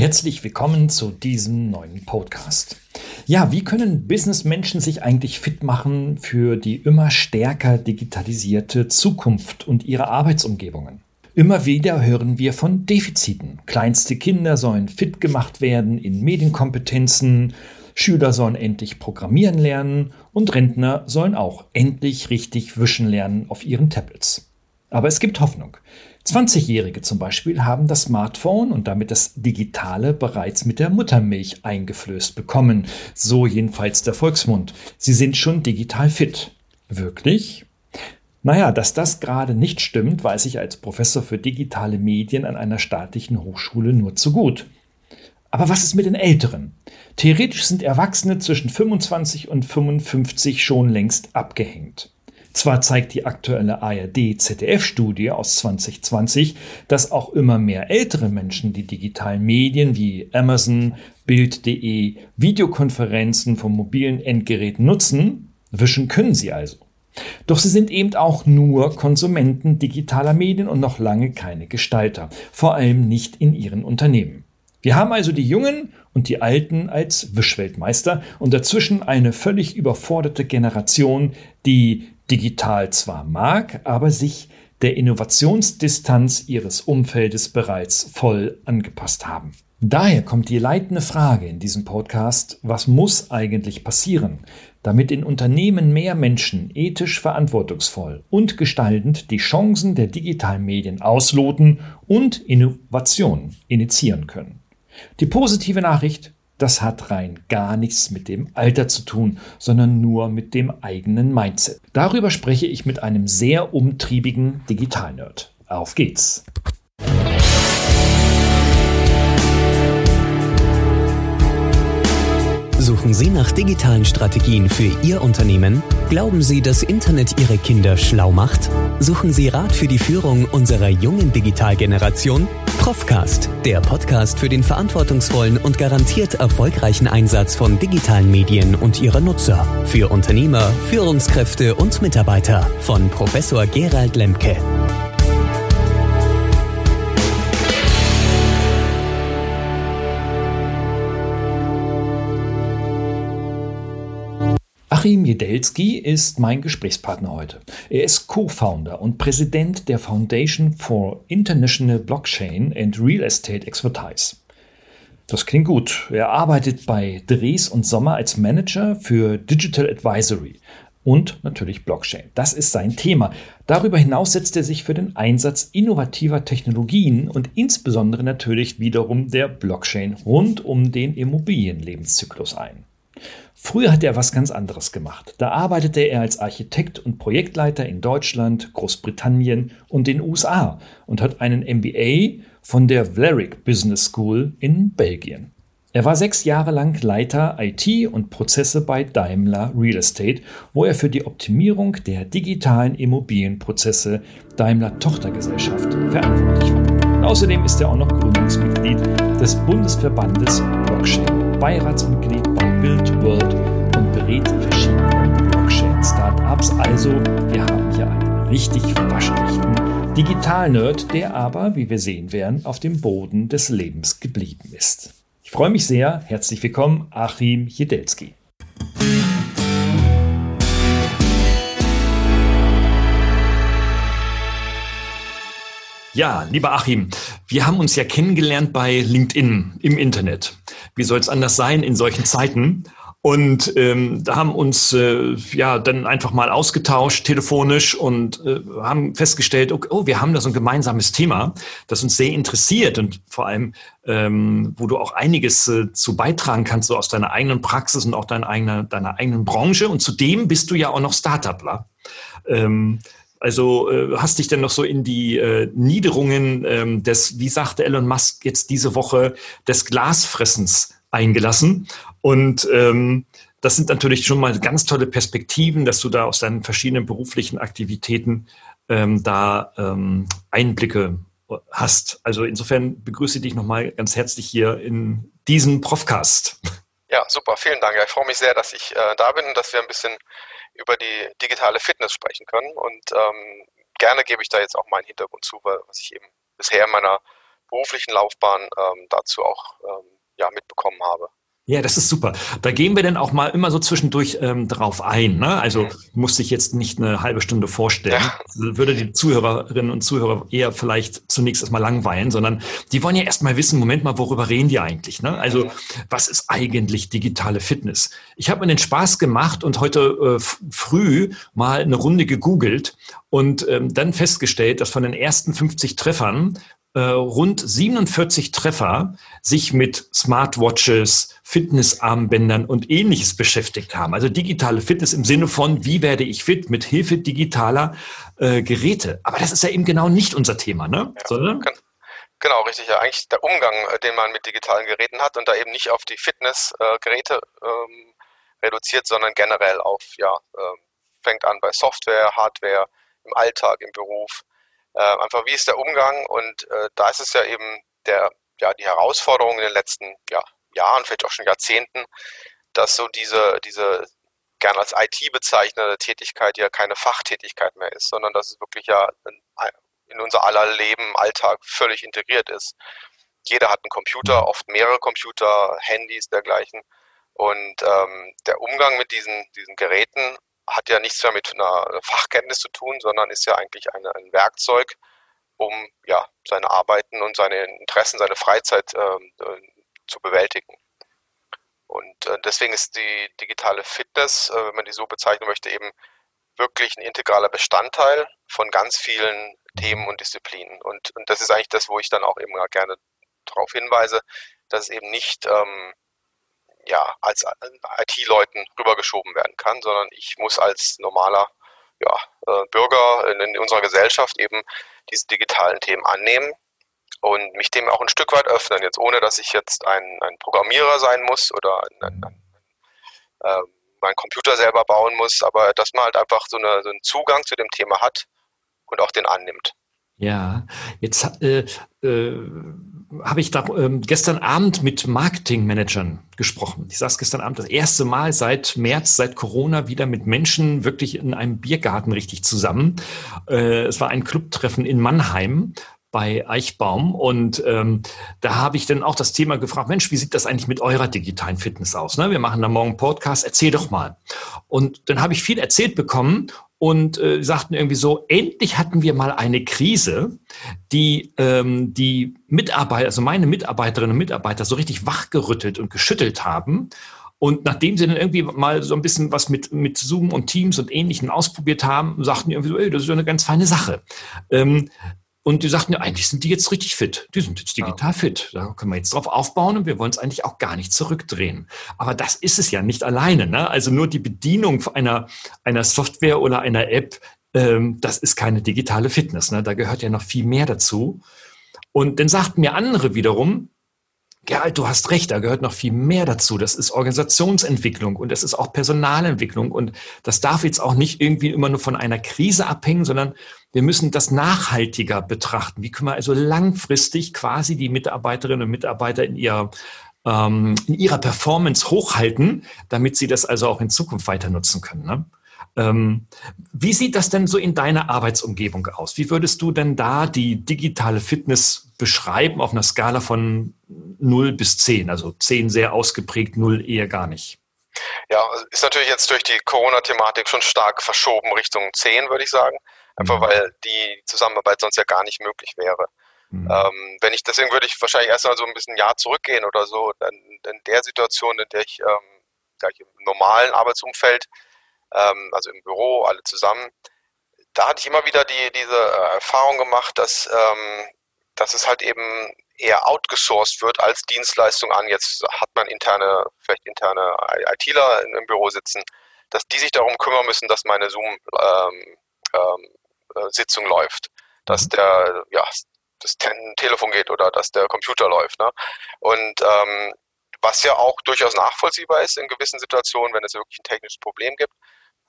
Herzlich willkommen zu diesem neuen Podcast. Ja, wie können Businessmenschen sich eigentlich fit machen für die immer stärker digitalisierte Zukunft und ihre Arbeitsumgebungen? Immer wieder hören wir von Defiziten. Kleinste Kinder sollen fit gemacht werden in Medienkompetenzen, Schüler sollen endlich programmieren lernen und Rentner sollen auch endlich richtig wischen lernen auf ihren Tablets. Aber es gibt Hoffnung. 20-Jährige zum Beispiel haben das Smartphone und damit das Digitale bereits mit der Muttermilch eingeflößt bekommen. So jedenfalls der Volksmund. Sie sind schon digital fit. Wirklich? Naja, dass das gerade nicht stimmt, weiß ich als Professor für digitale Medien an einer staatlichen Hochschule nur zu gut. Aber was ist mit den Älteren? Theoretisch sind Erwachsene zwischen 25 und 55 schon längst abgehängt. Zwar zeigt die aktuelle ARD-ZDF-Studie aus 2020, dass auch immer mehr ältere Menschen die digitalen Medien wie Amazon, Bild.de, Videokonferenzen von mobilen Endgeräten nutzen, wischen können sie also. Doch sie sind eben auch nur Konsumenten digitaler Medien und noch lange keine Gestalter, vor allem nicht in ihren Unternehmen. Wir haben also die Jungen und die Alten als Wischweltmeister und dazwischen eine völlig überforderte Generation, die digital zwar mag, aber sich der Innovationsdistanz ihres Umfeldes bereits voll angepasst haben. Daher kommt die leitende Frage in diesem Podcast, was muss eigentlich passieren, damit in Unternehmen mehr Menschen ethisch verantwortungsvoll und gestaltend die Chancen der digitalen Medien ausloten und Innovationen initiieren können. Die positive Nachricht, das hat rein gar nichts mit dem Alter zu tun, sondern nur mit dem eigenen Mindset. Darüber spreche ich mit einem sehr umtriebigen Digitalnerd. Auf geht's! Suchen Sie nach digitalen Strategien für Ihr Unternehmen? Glauben Sie, dass Internet Ihre Kinder schlau macht? Suchen Sie Rat für die Führung unserer jungen Digitalgeneration? Profcast, der Podcast für den verantwortungsvollen und garantiert erfolgreichen Einsatz von digitalen Medien und ihrer Nutzer. Für Unternehmer, Führungskräfte und Mitarbeiter von Professor Gerald Lemke. Achim Jedelski ist mein Gesprächspartner heute. Er ist Co-Founder und Präsident der Foundation for International Blockchain and Real Estate Expertise. Das klingt gut. Er arbeitet bei Dres und Sommer als Manager für Digital Advisory und natürlich Blockchain. Das ist sein Thema. Darüber hinaus setzt er sich für den Einsatz innovativer Technologien und insbesondere natürlich wiederum der Blockchain rund um den Immobilienlebenszyklus ein. Früher hat er was ganz anderes gemacht. Da arbeitete er als Architekt und Projektleiter in Deutschland, Großbritannien und den USA und hat einen MBA von der Vlerick Business School in Belgien. Er war sechs Jahre lang Leiter IT und Prozesse bei Daimler Real Estate, wo er für die Optimierung der digitalen Immobilienprozesse Daimler Tochtergesellschaft verantwortlich war. Und außerdem ist er auch noch Gründungsmitglied des Bundesverbandes Blockchain, Beiratsmitglied bei Build World Blockchain-Startups. Also, wir haben hier einen richtig waschechten Digital-Nerd, der aber, wie wir sehen werden, auf dem Boden des Lebens geblieben ist. Ich freue mich sehr. Herzlich willkommen, Achim Jedelski. Ja, lieber Achim, wir haben uns ja kennengelernt bei LinkedIn im Internet. Wie soll es anders sein in solchen Zeiten? Und ähm, da haben uns äh, ja dann einfach mal ausgetauscht telefonisch und äh, haben festgestellt, okay, oh, wir haben da so ein gemeinsames Thema, das uns sehr interessiert und vor allem, ähm, wo du auch einiges äh, zu beitragen kannst, so aus deiner eigenen Praxis und auch deiner eigenen, deiner eigenen Branche. Und zudem bist du ja auch noch Startupler. Ähm, also äh, hast dich denn noch so in die äh, Niederungen ähm, des, wie sagte Elon Musk jetzt diese Woche, des Glasfressens eingelassen. Und ähm, das sind natürlich schon mal ganz tolle Perspektiven, dass du da aus deinen verschiedenen beruflichen Aktivitäten ähm, da ähm, Einblicke hast. Also insofern begrüße ich dich nochmal ganz herzlich hier in diesem Profcast. Ja, super, vielen Dank. ich freue mich sehr, dass ich äh, da bin und dass wir ein bisschen über die digitale Fitness sprechen können. Und ähm, gerne gebe ich da jetzt auch meinen Hintergrund zu, was ich eben bisher in meiner beruflichen Laufbahn ähm, dazu auch ähm, ja, mitbekommen habe. Ja, das ist super. Da gehen wir dann auch mal immer so zwischendurch ähm, drauf ein. Ne? Also mhm. muss ich jetzt nicht eine halbe Stunde vorstellen. Ja. Würde die Zuhörerinnen und Zuhörer eher vielleicht zunächst erstmal langweilen, sondern die wollen ja erstmal wissen, Moment mal, worüber reden die eigentlich? Ne? Also mhm. was ist eigentlich digitale Fitness? Ich habe mir den Spaß gemacht und heute äh, früh mal eine Runde gegoogelt und ähm, dann festgestellt, dass von den ersten 50 Treffern äh, rund 47 Treffer sich mit Smartwatches, Fitnessarmbändern und ähnliches beschäftigt haben. Also digitale Fitness im Sinne von, wie werde ich fit mit Hilfe digitaler äh, Geräte. Aber das ist ja eben genau nicht unser Thema, ne? Ja, Sondern? Genau, richtig. Ja, eigentlich der Umgang, äh, den man mit digitalen Geräten hat und da eben nicht auf die Fitnessgeräte äh, ähm, reduziert, sondern generell auf, ja, äh, fängt an bei Software, Hardware, im Alltag, im Beruf, äh, einfach wie ist der Umgang und äh, da ist es ja eben der, ja, die Herausforderung in den letzten ja, Jahren, vielleicht auch schon Jahrzehnten, dass so diese, diese gern als IT bezeichnete Tätigkeit ja keine Fachtätigkeit mehr ist, sondern dass es wirklich ja in, in unser aller Leben, Alltag völlig integriert ist. Jeder hat einen Computer, oft mehrere Computer, Handys, dergleichen. Und ähm, der Umgang mit diesen, diesen Geräten hat ja nichts mehr mit einer Fachkenntnis zu tun, sondern ist ja eigentlich eine, ein Werkzeug, um ja, seine Arbeiten und seine Interessen, seine Freizeit ähm, äh, zu bewältigen. Und äh, deswegen ist die digitale Fitness, äh, wenn man die so bezeichnen möchte, eben wirklich ein integraler Bestandteil von ganz vielen Themen und Disziplinen. Und, und das ist eigentlich das, wo ich dann auch eben gerne darauf hinweise, dass es eben nicht ähm, ja, als IT-Leuten rübergeschoben werden kann, sondern ich muss als normaler ja, äh, Bürger in, unserer Gesellschaft eben diese digitalen Themen annehmen und mich dem auch ein Stück weit öffnen, jetzt ohne dass ich jetzt ein, ein Programmierer sein muss oder ein, ein, äh, meinen Computer selber bauen muss, aber dass man halt einfach so, eine, so einen Zugang zu dem Thema hat und auch den annimmt. Ja, jetzt äh, äh, habe ich da ähm, gestern Abend mit Marketingmanagern gesprochen. Ich saß gestern Abend das erste Mal seit März, seit Corona wieder mit Menschen wirklich in einem Biergarten richtig zusammen. Äh, es war ein Clubtreffen in Mannheim bei Eichbaum und ähm, da habe ich dann auch das Thema gefragt, Mensch, wie sieht das eigentlich mit eurer digitalen Fitness aus? Ne? Wir machen da morgen einen Podcast, erzähl doch mal. Und dann habe ich viel erzählt bekommen und äh, sagten irgendwie so, endlich hatten wir mal eine Krise, die ähm, die Mitarbeiter, also meine Mitarbeiterinnen und Mitarbeiter so richtig wachgerüttelt und geschüttelt haben. Und nachdem sie dann irgendwie mal so ein bisschen was mit, mit Zoom und Teams und Ähnlichem ausprobiert haben, sagten die irgendwie so, ey, das ist ja eine ganz feine Sache. Ähm, und die sagten, ja, eigentlich sind die jetzt richtig fit. Die sind jetzt digital ja. fit. Da können wir jetzt drauf aufbauen und wir wollen es eigentlich auch gar nicht zurückdrehen. Aber das ist es ja nicht alleine. Ne? Also nur die Bedienung einer, einer Software oder einer App, ähm, das ist keine digitale Fitness. Ne? Da gehört ja noch viel mehr dazu. Und dann sagten mir andere wiederum, ja, du hast recht, da gehört noch viel mehr dazu. Das ist Organisationsentwicklung und das ist auch Personalentwicklung. Und das darf jetzt auch nicht irgendwie immer nur von einer Krise abhängen, sondern wir müssen das nachhaltiger betrachten. Wie können wir also langfristig quasi die Mitarbeiterinnen und Mitarbeiter in ihrer, ähm, in ihrer Performance hochhalten, damit sie das also auch in Zukunft weiter nutzen können. Ne? Ähm, wie sieht das denn so in deiner Arbeitsumgebung aus? Wie würdest du denn da die digitale Fitness beschreiben auf einer Skala von 0 bis 10? Also 10 sehr ausgeprägt, 0 eher gar nicht. Ja, ist natürlich jetzt durch die Corona-Thematik schon stark verschoben Richtung 10, würde ich sagen. Einfach mhm. weil die Zusammenarbeit sonst ja gar nicht möglich wäre. Mhm. Ähm, wenn ich, deswegen würde ich wahrscheinlich erstmal so ein bisschen ein Jahr zurückgehen oder so, dann in der Situation, in der ich, ähm, ich im normalen Arbeitsumfeld ähm, also im Büro, alle zusammen. Da hatte ich immer wieder die, diese äh, Erfahrung gemacht, dass, ähm, dass es halt eben eher outgesourced wird als Dienstleistung an. Jetzt hat man interne, vielleicht interne ITler im Büro sitzen, dass die sich darum kümmern müssen, dass meine Zoom-Sitzung ähm, ähm, läuft, dass mhm. der, ja, das Telefon geht oder dass der Computer läuft. Ne? Und ähm, was ja auch durchaus nachvollziehbar ist in gewissen Situationen, wenn es wirklich ein technisches Problem gibt.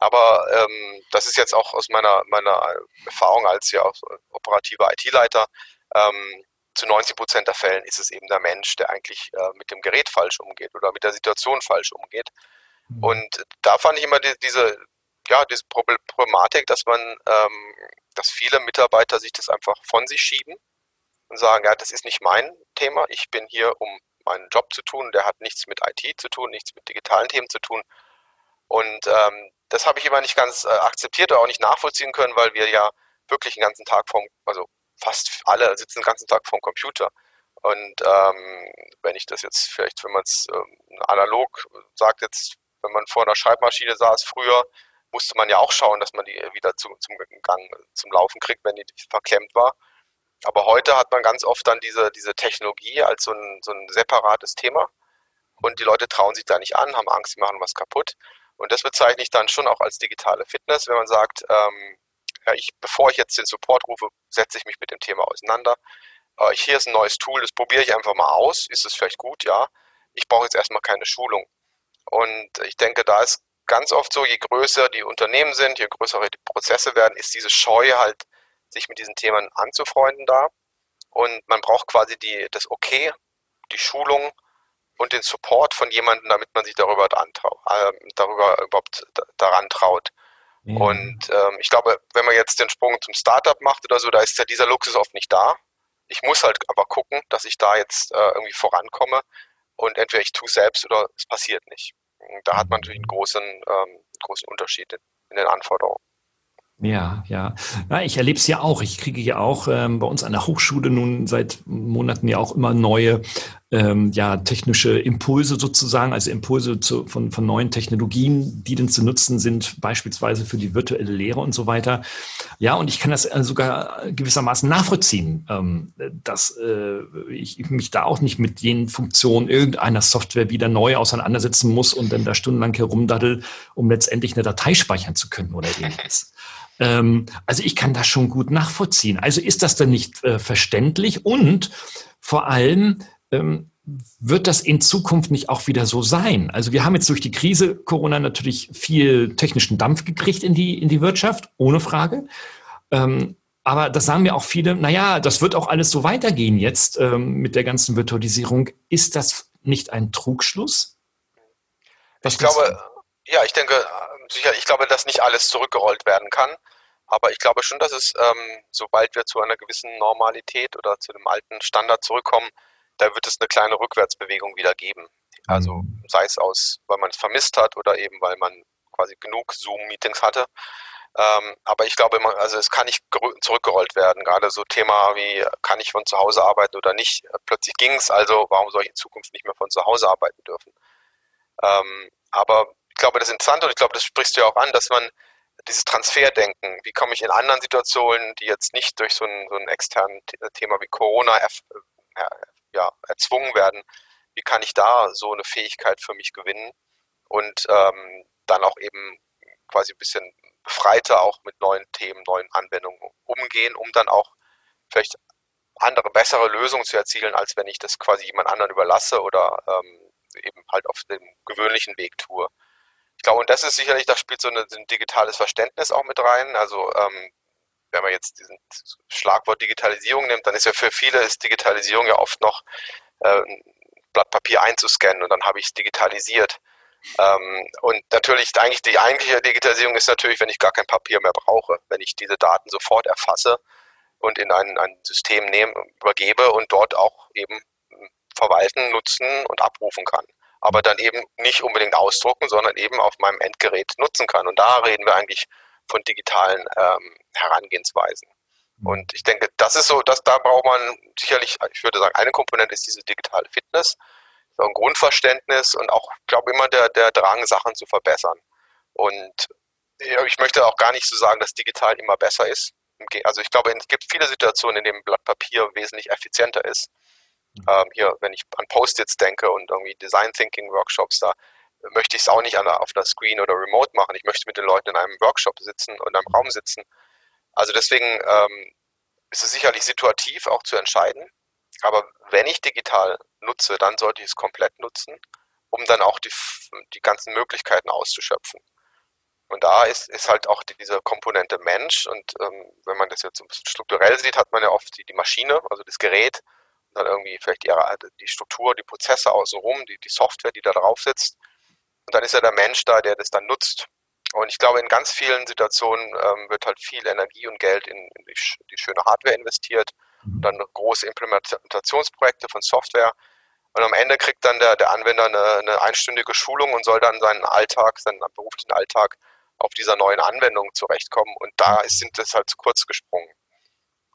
Aber ähm, das ist jetzt auch aus meiner, meiner Erfahrung als ja auch operativer IT-Leiter. Ähm, zu 90 Prozent der Fällen ist es eben der Mensch, der eigentlich äh, mit dem Gerät falsch umgeht oder mit der Situation falsch umgeht. Mhm. Und da fand ich immer die, diese, ja, diese Problematik, dass man, ähm, dass viele Mitarbeiter sich das einfach von sich schieben und sagen, ja, das ist nicht mein Thema, ich bin hier, um meinen Job zu tun, der hat nichts mit IT zu tun, nichts mit digitalen Themen zu tun. Und ähm, das habe ich immer nicht ganz äh, akzeptiert oder auch nicht nachvollziehen können, weil wir ja wirklich den ganzen Tag vom, also fast alle sitzen den ganzen Tag vorm Computer. Und ähm, wenn ich das jetzt vielleicht, wenn man es ähm, analog sagt, jetzt, wenn man vor einer Schreibmaschine saß früher, musste man ja auch schauen, dass man die wieder zu, zum Gang, zum Laufen kriegt, wenn die verklemmt war. Aber heute hat man ganz oft dann diese, diese Technologie als so ein, so ein separates Thema. Und die Leute trauen sich da nicht an, haben Angst, sie machen was kaputt. Und das bezeichne ich dann schon auch als digitale Fitness, wenn man sagt, ähm, ja, ich, bevor ich jetzt den Support rufe, setze ich mich mit dem Thema auseinander. Äh, hier ist ein neues Tool, das probiere ich einfach mal aus. Ist es vielleicht gut? Ja. Ich brauche jetzt erstmal keine Schulung. Und ich denke, da ist ganz oft so, je größer die Unternehmen sind, je größer die Prozesse werden, ist diese Scheu halt, sich mit diesen Themen anzufreunden da. Und man braucht quasi die, das Okay, die Schulung und den Support von jemandem, damit man sich darüber, äh, darüber überhaupt daran traut. Ja. Und ähm, ich glaube, wenn man jetzt den Sprung zum Startup macht oder so, da ist ja dieser Luxus oft nicht da. Ich muss halt aber gucken, dass ich da jetzt äh, irgendwie vorankomme und entweder ich tue es selbst oder es passiert nicht. Da hat man natürlich einen großen, ähm, großen Unterschied in, in den Anforderungen. Ja, ja. ja ich erlebe es ja auch. Ich kriege ja auch ähm, bei uns an der Hochschule nun seit Monaten ja auch immer neue ähm, ja, technische Impulse sozusagen, also Impulse zu, von, von neuen Technologien, die denn zu nutzen sind, beispielsweise für die virtuelle Lehre und so weiter. Ja, und ich kann das äh, sogar gewissermaßen nachvollziehen, ähm, dass äh, ich mich da auch nicht mit jenen Funktionen irgendeiner Software wieder neu auseinandersetzen muss und dann da stundenlang herumdaddel, um letztendlich eine Datei speichern zu können oder ähnliches. Ähm, also ich kann das schon gut nachvollziehen. Also ist das dann nicht äh, verständlich und vor allem ähm, wird das in Zukunft nicht auch wieder so sein? Also wir haben jetzt durch die Krise Corona natürlich viel technischen Dampf gekriegt in die, in die Wirtschaft, ohne Frage. Ähm, aber das sagen mir auch viele, naja, das wird auch alles so weitergehen jetzt ähm, mit der ganzen Virtualisierung. Ist das nicht ein Trugschluss? Was ich glaube, ja, ich denke, sicher, ich glaube, dass nicht alles zurückgerollt werden kann. Aber ich glaube schon, dass es, ähm, sobald wir zu einer gewissen Normalität oder zu einem alten Standard zurückkommen, da wird es eine kleine Rückwärtsbewegung wieder geben. Also mhm. sei es aus, weil man es vermisst hat oder eben weil man quasi genug Zoom-Meetings hatte. Ähm, aber ich glaube, man, also es kann nicht zurückgerollt werden. Gerade so Thema wie, kann ich von zu Hause arbeiten oder nicht? Plötzlich ging es, also warum soll ich in Zukunft nicht mehr von zu Hause arbeiten dürfen? Ähm, aber ich glaube, das ist interessant und ich glaube, das sprichst du ja auch an, dass man dieses Transferdenken, wie komme ich in anderen Situationen, die jetzt nicht durch so ein, so ein externes Thema wie Corona er, er, ja, erzwungen werden, wie kann ich da so eine Fähigkeit für mich gewinnen und ähm, dann auch eben quasi ein bisschen befreiter auch mit neuen Themen, neuen Anwendungen umgehen, um dann auch vielleicht andere, bessere Lösungen zu erzielen, als wenn ich das quasi jemand anderen überlasse oder ähm, eben halt auf dem gewöhnlichen Weg tue. Ich glaube, und das ist sicherlich, da spielt so, eine, ein digitales Verständnis auch mit rein. Also ähm, wenn man jetzt diesen Schlagwort Digitalisierung nimmt, dann ist ja für viele ist Digitalisierung ja oft noch äh, ein Blatt Papier einzuscannen und dann habe ich es digitalisiert. Ähm, und natürlich, eigentlich die eigentliche Digitalisierung ist natürlich, wenn ich gar kein Papier mehr brauche, wenn ich diese Daten sofort erfasse und in ein, ein System nehme, übergebe und dort auch eben verwalten, nutzen und abrufen kann aber dann eben nicht unbedingt ausdrucken, sondern eben auf meinem Endgerät nutzen kann. Und da reden wir eigentlich von digitalen ähm, Herangehensweisen. Mhm. Und ich denke, das ist so, dass da braucht man sicherlich, ich würde sagen, eine Komponente ist diese digitale Fitness, so ein Grundverständnis und auch, ich glaube immer der, der Drang, Sachen zu verbessern. Und ich möchte auch gar nicht so sagen, dass digital immer besser ist. Also ich glaube, es gibt viele Situationen, in denen Blatt Papier wesentlich effizienter ist. Ähm, hier, wenn ich an Post-its denke und irgendwie Design Thinking Workshops, da möchte ich es auch nicht an, auf einer Screen oder remote machen. Ich möchte mit den Leuten in einem Workshop sitzen und in einem Raum sitzen. Also deswegen ähm, ist es sicherlich situativ auch zu entscheiden. Aber wenn ich digital nutze, dann sollte ich es komplett nutzen, um dann auch die, die ganzen Möglichkeiten auszuschöpfen. Und da ist, ist halt auch diese Komponente Mensch. Und ähm, wenn man das jetzt strukturell sieht, hat man ja oft die, die Maschine, also das Gerät, dann irgendwie vielleicht ihre, die Struktur, die Prozesse außenrum, die, die Software, die da drauf sitzt. Und dann ist ja der Mensch da, der das dann nutzt. Und ich glaube, in ganz vielen Situationen ähm, wird halt viel Energie und Geld in, in die, die, schöne Hardware investiert. mhm. dann große Implementationsprojekte von Software. Und am Ende kriegt dann der, der Anwender eine, eine einstündige Schulung und soll dann seinen Alltag, seinen beruflichen Alltag auf dieser neuen Anwendung zurechtkommen. Und da sind das halt zu kurz gesprungen.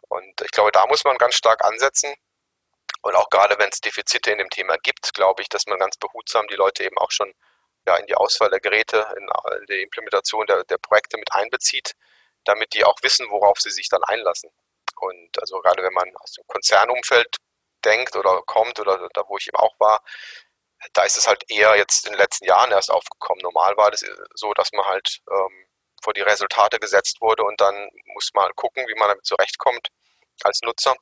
Und ich glaube, da muss man ganz stark ansetzen. Und auch gerade wenn es Defizite in dem Thema gibt, glaube ich, dass man ganz behutsam die Leute eben auch schon ja, in die Auswahl der Geräte, in die Implementation der, der Projekte mit einbezieht, damit die auch wissen, worauf sie sich dann einlassen. Und also gerade wenn man aus dem Konzernumfeld denkt oder kommt oder da, wo ich eben auch war, da ist es halt eher jetzt in den letzten Jahren erst aufgekommen. Normal war das so, dass man halt ähm, vor die Resultate gesetzt wurde und dann muss man gucken, wie man damit zurechtkommt als Nutzer.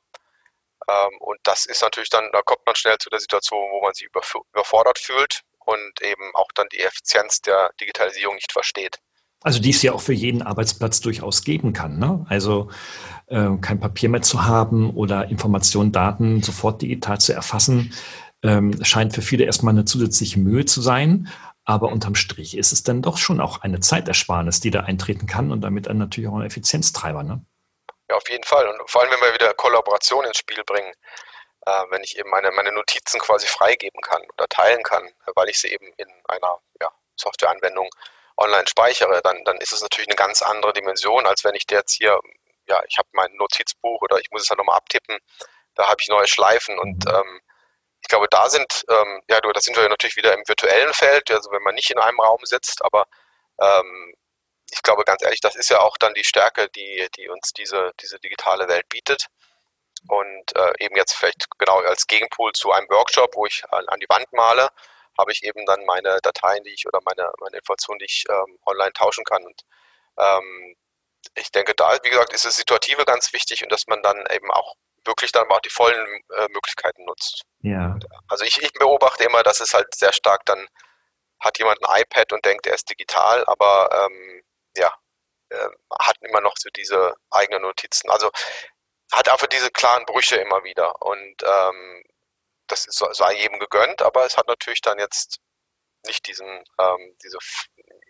Ähm, und das ist natürlich dann, da kommt man schnell zu der Situation, wo man sich überfordert fühlt und eben auch dann die Effizienz der Digitalisierung nicht versteht. Also die es ja auch für jeden Arbeitsplatz durchaus geben kann. Ne? Also äh, kein Papier mehr zu haben oder Informationen, Daten sofort digital zu erfassen, ähm, scheint für viele erstmal eine zusätzliche Mühe zu sein. Aber unterm Strich ist es dann doch schon auch eine Zeitersparnis, die da eintreten kann und damit dann natürlich auch ein Effizienztreiber. Ne? Ja, auf jeden Fall. Und vor allem, wenn wir wieder Kollaboration ins Spiel bringen, äh, wenn ich eben meine, meine Notizen quasi freigeben kann oder teilen kann, weil ich sie eben in einer ja, Softwareanwendung online speichere, dann, dann ist es natürlich eine ganz andere Dimension, als wenn ich jetzt hier, ja, ich habe mein Notizbuch oder ich muss es halt nochmal abtippen, da habe ich neue Schleifen und ähm, ich glaube, da sind, ähm, ja, da sind wir natürlich wieder im virtuellen Feld, also wenn man nicht in einem Raum sitzt, aber ähm, ich glaube ganz ehrlich, das ist ja auch dann die Stärke, die, die uns diese, diese digitale Welt bietet. Und äh, eben jetzt vielleicht genau als Gegenpol zu einem Workshop, wo ich an, an die Wand male, habe ich eben dann meine Dateien, die ich oder meine, meine Informationen, die ich ähm, online tauschen kann. Und ähm, ich denke, da, wie gesagt, ist das Situative ganz wichtig und dass man dann eben auch wirklich dann auch die vollen äh, Möglichkeiten nutzt. Ja. Also ich, ich beobachte immer, dass es halt sehr stark dann hat jemand ein iPad und denkt, er ist digital, aber ähm, ja, äh, hat immer noch so diese eigenen Notizen. Also hat einfach diese klaren Brüche immer wieder. Und ähm, das ist, sei jedem gegönnt, aber es hat natürlich dann jetzt nicht diesen, ähm, diese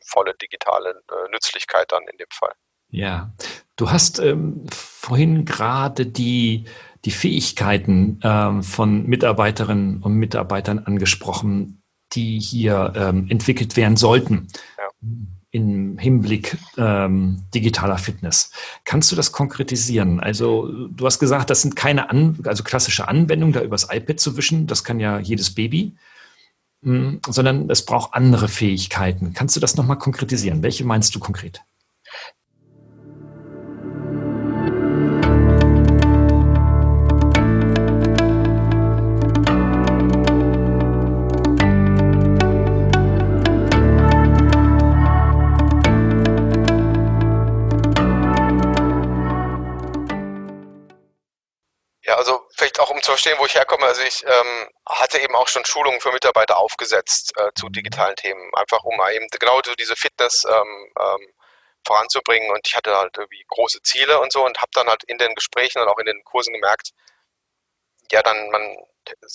volle digitale äh, Nützlichkeit dann in dem Fall. Ja, du hast ähm, vorhin gerade die, die Fähigkeiten ähm, von Mitarbeiterinnen und Mitarbeitern angesprochen, die hier ähm, entwickelt werden sollten. Ja im Hinblick ähm, digitaler Fitness. Kannst du das konkretisieren? Also du hast gesagt, das sind keine An also klassische Anwendungen, da übers iPad zu wischen. Das kann ja jedes Baby, mh, hm, sondern es braucht andere Fähigkeiten. Kannst du das nochmal konkretisieren? Welche meinst du konkret? Zu verstehen, wo ich herkomme, also ich ähm, hatte eben auch schon Schulungen für Mitarbeiter aufgesetzt äh, zu digitalen Themen, einfach um eben genau so diese Fitness ähm, ähm, voranzubringen. Und ich hatte halt irgendwie große Ziele und so und habe dann halt in den Gesprächen und auch in den Kursen gemerkt, ja dann man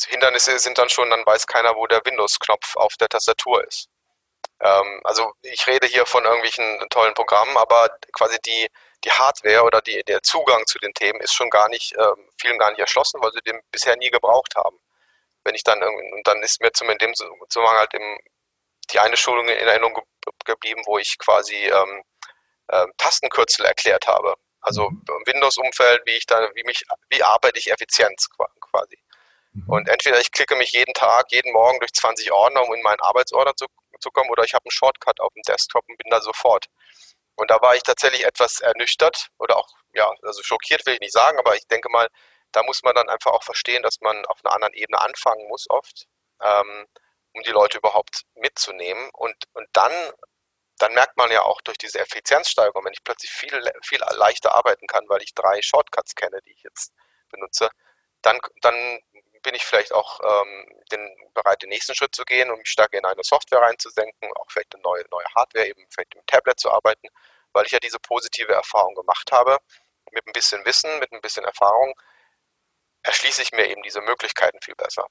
Hindernisse sind dann schon, dann weiß keiner, wo der Windows-Knopf auf der Tastatur ist. Ähm, also ich rede hier von irgendwelchen tollen Programmen, aber quasi die die Hardware oder die, der Zugang zu den Themen ist schon gar nicht, äh, vielen gar nicht erschlossen, weil sie den bisher nie gebraucht haben. Wenn ich dann und dann ist mir zum in dem Zusammenhang halt im, die eine Schulung in Erinnerung ge geblieben, wo ich quasi ähm, äh, Tastenkürzel erklärt habe. Also mhm. im Windows-Umfeld, wie ich da, wie mich, wie arbeite ich effizient quasi. Mhm. Und entweder ich klicke mich jeden Tag, jeden Morgen durch 20 Ordner, um in meinen Arbeitsordner zu, zu kommen, oder ich habe einen Shortcut auf dem Desktop und bin da sofort. Und da war ich tatsächlich etwas ernüchtert oder auch, ja, also schockiert will ich nicht sagen, aber ich denke mal, da muss man dann einfach auch verstehen, dass man auf einer anderen Ebene anfangen muss oft, ähm, um die Leute überhaupt mitzunehmen. Und, und dann, dann merkt man ja auch durch diese Effizienzsteigerung, wenn ich plötzlich viel, viel leichter arbeiten kann, weil ich drei Shortcuts kenne, die ich jetzt benutze, dann, dann bin ich vielleicht auch ähm, den, bereit, den nächsten Schritt zu gehen und mich stärker in eine Software reinzusenken, auch vielleicht eine neue, neue Hardware, eben vielleicht mit dem Tablet zu arbeiten, weil ich ja diese positive Erfahrung gemacht habe. Mit ein bisschen Wissen, mit ein bisschen Erfahrung erschließe ich mir eben diese Möglichkeiten viel besser.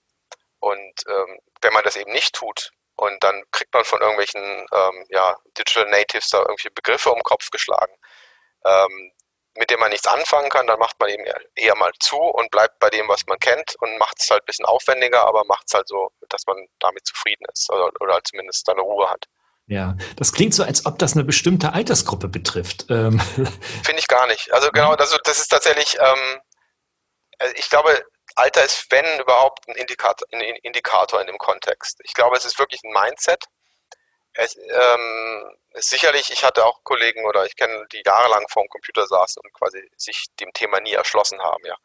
Und ähm, wenn man das eben nicht tut und dann kriegt man von irgendwelchen ähm, ja, Digital Natives da irgendwelche Begriffe um den Kopf geschlagen, ähm, mit dem man nichts anfangen kann, dann macht man eben eher mal zu und bleibt bei dem, was man kennt und macht es halt ein bisschen aufwendiger, aber macht es halt so, dass man damit zufrieden ist oder, oder zumindest seine Ruhe hat. Ja, das klingt so, als ob das eine bestimmte Altersgruppe betrifft. Ähm. Finde ich gar nicht. Also genau, das, das ist tatsächlich, ähm, also ich glaube, Alter ist, wenn überhaupt, ein Indikator, ein Indikator in dem Kontext. Ich glaube, es ist wirklich ein Mindset. Es, ähm, sicherlich, ich hatte auch Kollegen oder ich kenne, die jahrelang vor dem Computer saßen und quasi sich dem Thema nie erschlossen haben, ja.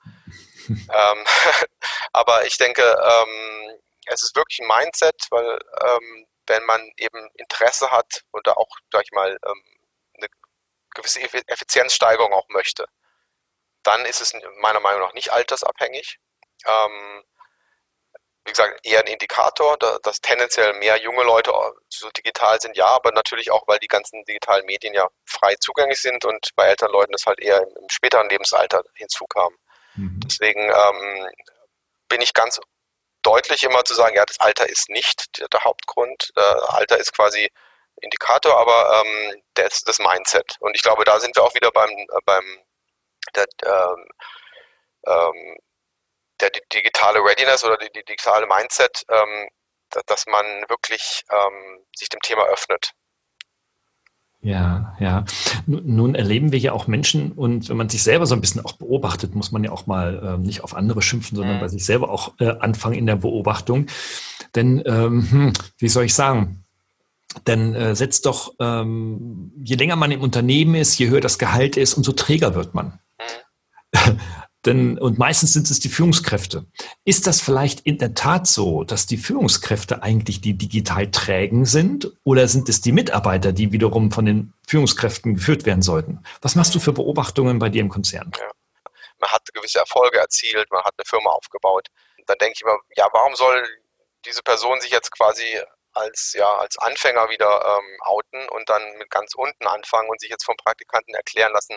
ähm, aber ich denke, ähm, es ist wirklich ein Mindset, weil ähm, wenn man eben Interesse hat oder auch, sag ich mal, ähm, eine gewisse Effizienzsteigerung auch möchte, dann ist es meiner Meinung nach nicht altersabhängig. Ähm, wie gesagt, eher ein Indikator, dass tendenziell mehr junge Leute so digital sind, ja, aber natürlich auch, weil die ganzen digitalen Medien ja frei zugänglich sind und bei älteren Leuten das halt eher im, späteren Lebensalter hinzukam. Mhm. Deswegen ähm, bin ich ganz deutlich immer zu sagen, ja, das Alter ist nicht der, der Hauptgrund. Äh, Alter ist quasi Indikator, aber ähm, das, das Mindset. Und ich glaube, da sind wir auch wieder beim, äh, beim der, ähm, ähm, der digitale Readiness oder die, die digitale Mindset, ähm, dass man wirklich ähm, sich dem Thema öffnet. Ja, ja. Nun erleben wir ja auch Menschen und wenn man sich selber so ein bisschen auch beobachtet, muss man ja auch mal äh, nicht auf andere schimpfen, sondern mhm. bei sich selber auch äh, anfangen in der Beobachtung. Denn, ähm, hm, wie soll ich sagen, denn äh, setzt doch, ähm, je länger man im Unternehmen ist, je höher das Gehalt ist, umso träger wird man. Mhm. Denn, und meistens sind es die Führungskräfte. Ist das vielleicht in der Tat so, dass die Führungskräfte eigentlich die digital trägen sind? Oder sind es die Mitarbeiter, die wiederum von den Führungskräften geführt werden sollten? Was machst du für Beobachtungen bei dir im Konzern? Ja. Man hat gewisse Erfolge erzielt, man hat eine Firma aufgebaut. Dann denke ich immer, ja, warum soll diese Person sich jetzt quasi als, ja, als Anfänger wieder ähm, outen und dann mit ganz unten anfangen und sich jetzt vom Praktikanten erklären lassen,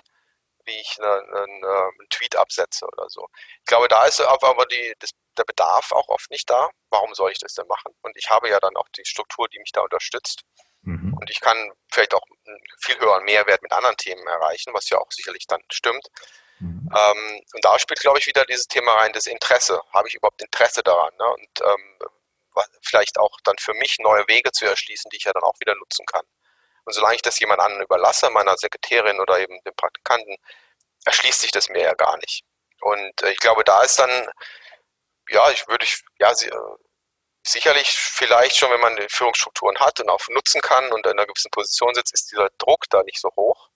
wie ich eine, eine, einen Tweet absetze oder so. Ich glaube, da ist aber die, das, der Bedarf auch oft nicht da. Warum soll ich das denn machen? Und ich habe ja dann auch die Struktur, die mich da unterstützt. Mhm. Und ich kann vielleicht auch einen viel höheren Mehrwert mit anderen Themen erreichen, was ja auch sicherlich dann stimmt. Mhm. Ähm, und da spielt, glaube ich, wieder dieses Thema rein, das Interesse. Habe ich überhaupt Interesse daran? Ne? Und ähm, vielleicht auch dann für mich neue Wege zu erschließen, die ich ja dann auch wieder nutzen kann. Und solange ich das jemand anderen überlasse, meiner Sekretärin oder eben dem Praktikanten, erschließt sich das mir ja gar nicht. Und äh, ich glaube, da ist dann, ja, ich würde ich, ja, sie, äh, sicherlich vielleicht schon, wenn man Führungsstrukturen hat und auch nutzen kann und in einer gewissen Position sitzt, ist dieser Druck da nicht so hoch.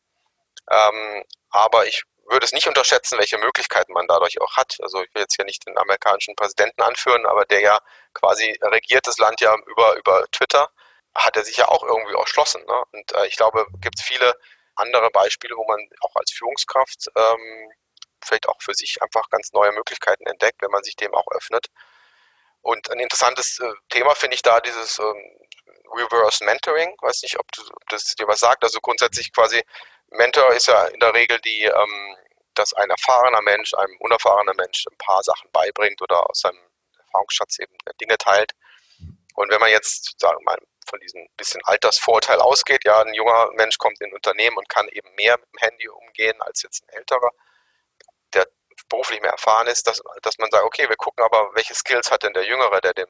Ähm, aber ich würde es nicht unterschätzen, welche Möglichkeiten man dadurch auch hat. Also ich will jetzt hier nicht den amerikanischen Präsidenten anführen, aber der ja quasi regiert das Land ja über, über Twitter hat er sich ja auch irgendwie erschlossen. Ne? Und äh, ich glaube, gibt es viele andere Beispiele, wo man auch als Führungskraft ähm, vielleicht auch für sich einfach ganz neue Möglichkeiten entdeckt, wenn man sich dem auch öffnet. Und ein interessantes äh, Thema finde ich da dieses ähm, Reverse Mentoring. Weiß nicht, ob, du, ob das dir was sagt. Also grundsätzlich quasi Mentor ist ja in der Regel die, ähm, dass ein erfahrener Mensch einem unerfahrenen Mensch ein paar Sachen beibringt oder aus seinem Erfahrungsschatz eben Dinge teilt. Und wenn man jetzt, sagen wir mal, von diesem bisschen Altersvorteil ausgeht. Ja, ein junger Mensch kommt in ein Unternehmen und kann eben mehr mit dem Handy umgehen als jetzt ein älterer, der beruflich mehr erfahren ist, dass, dass man sagt, okay, wir gucken aber, welche Skills hat denn der Jüngere, der dem,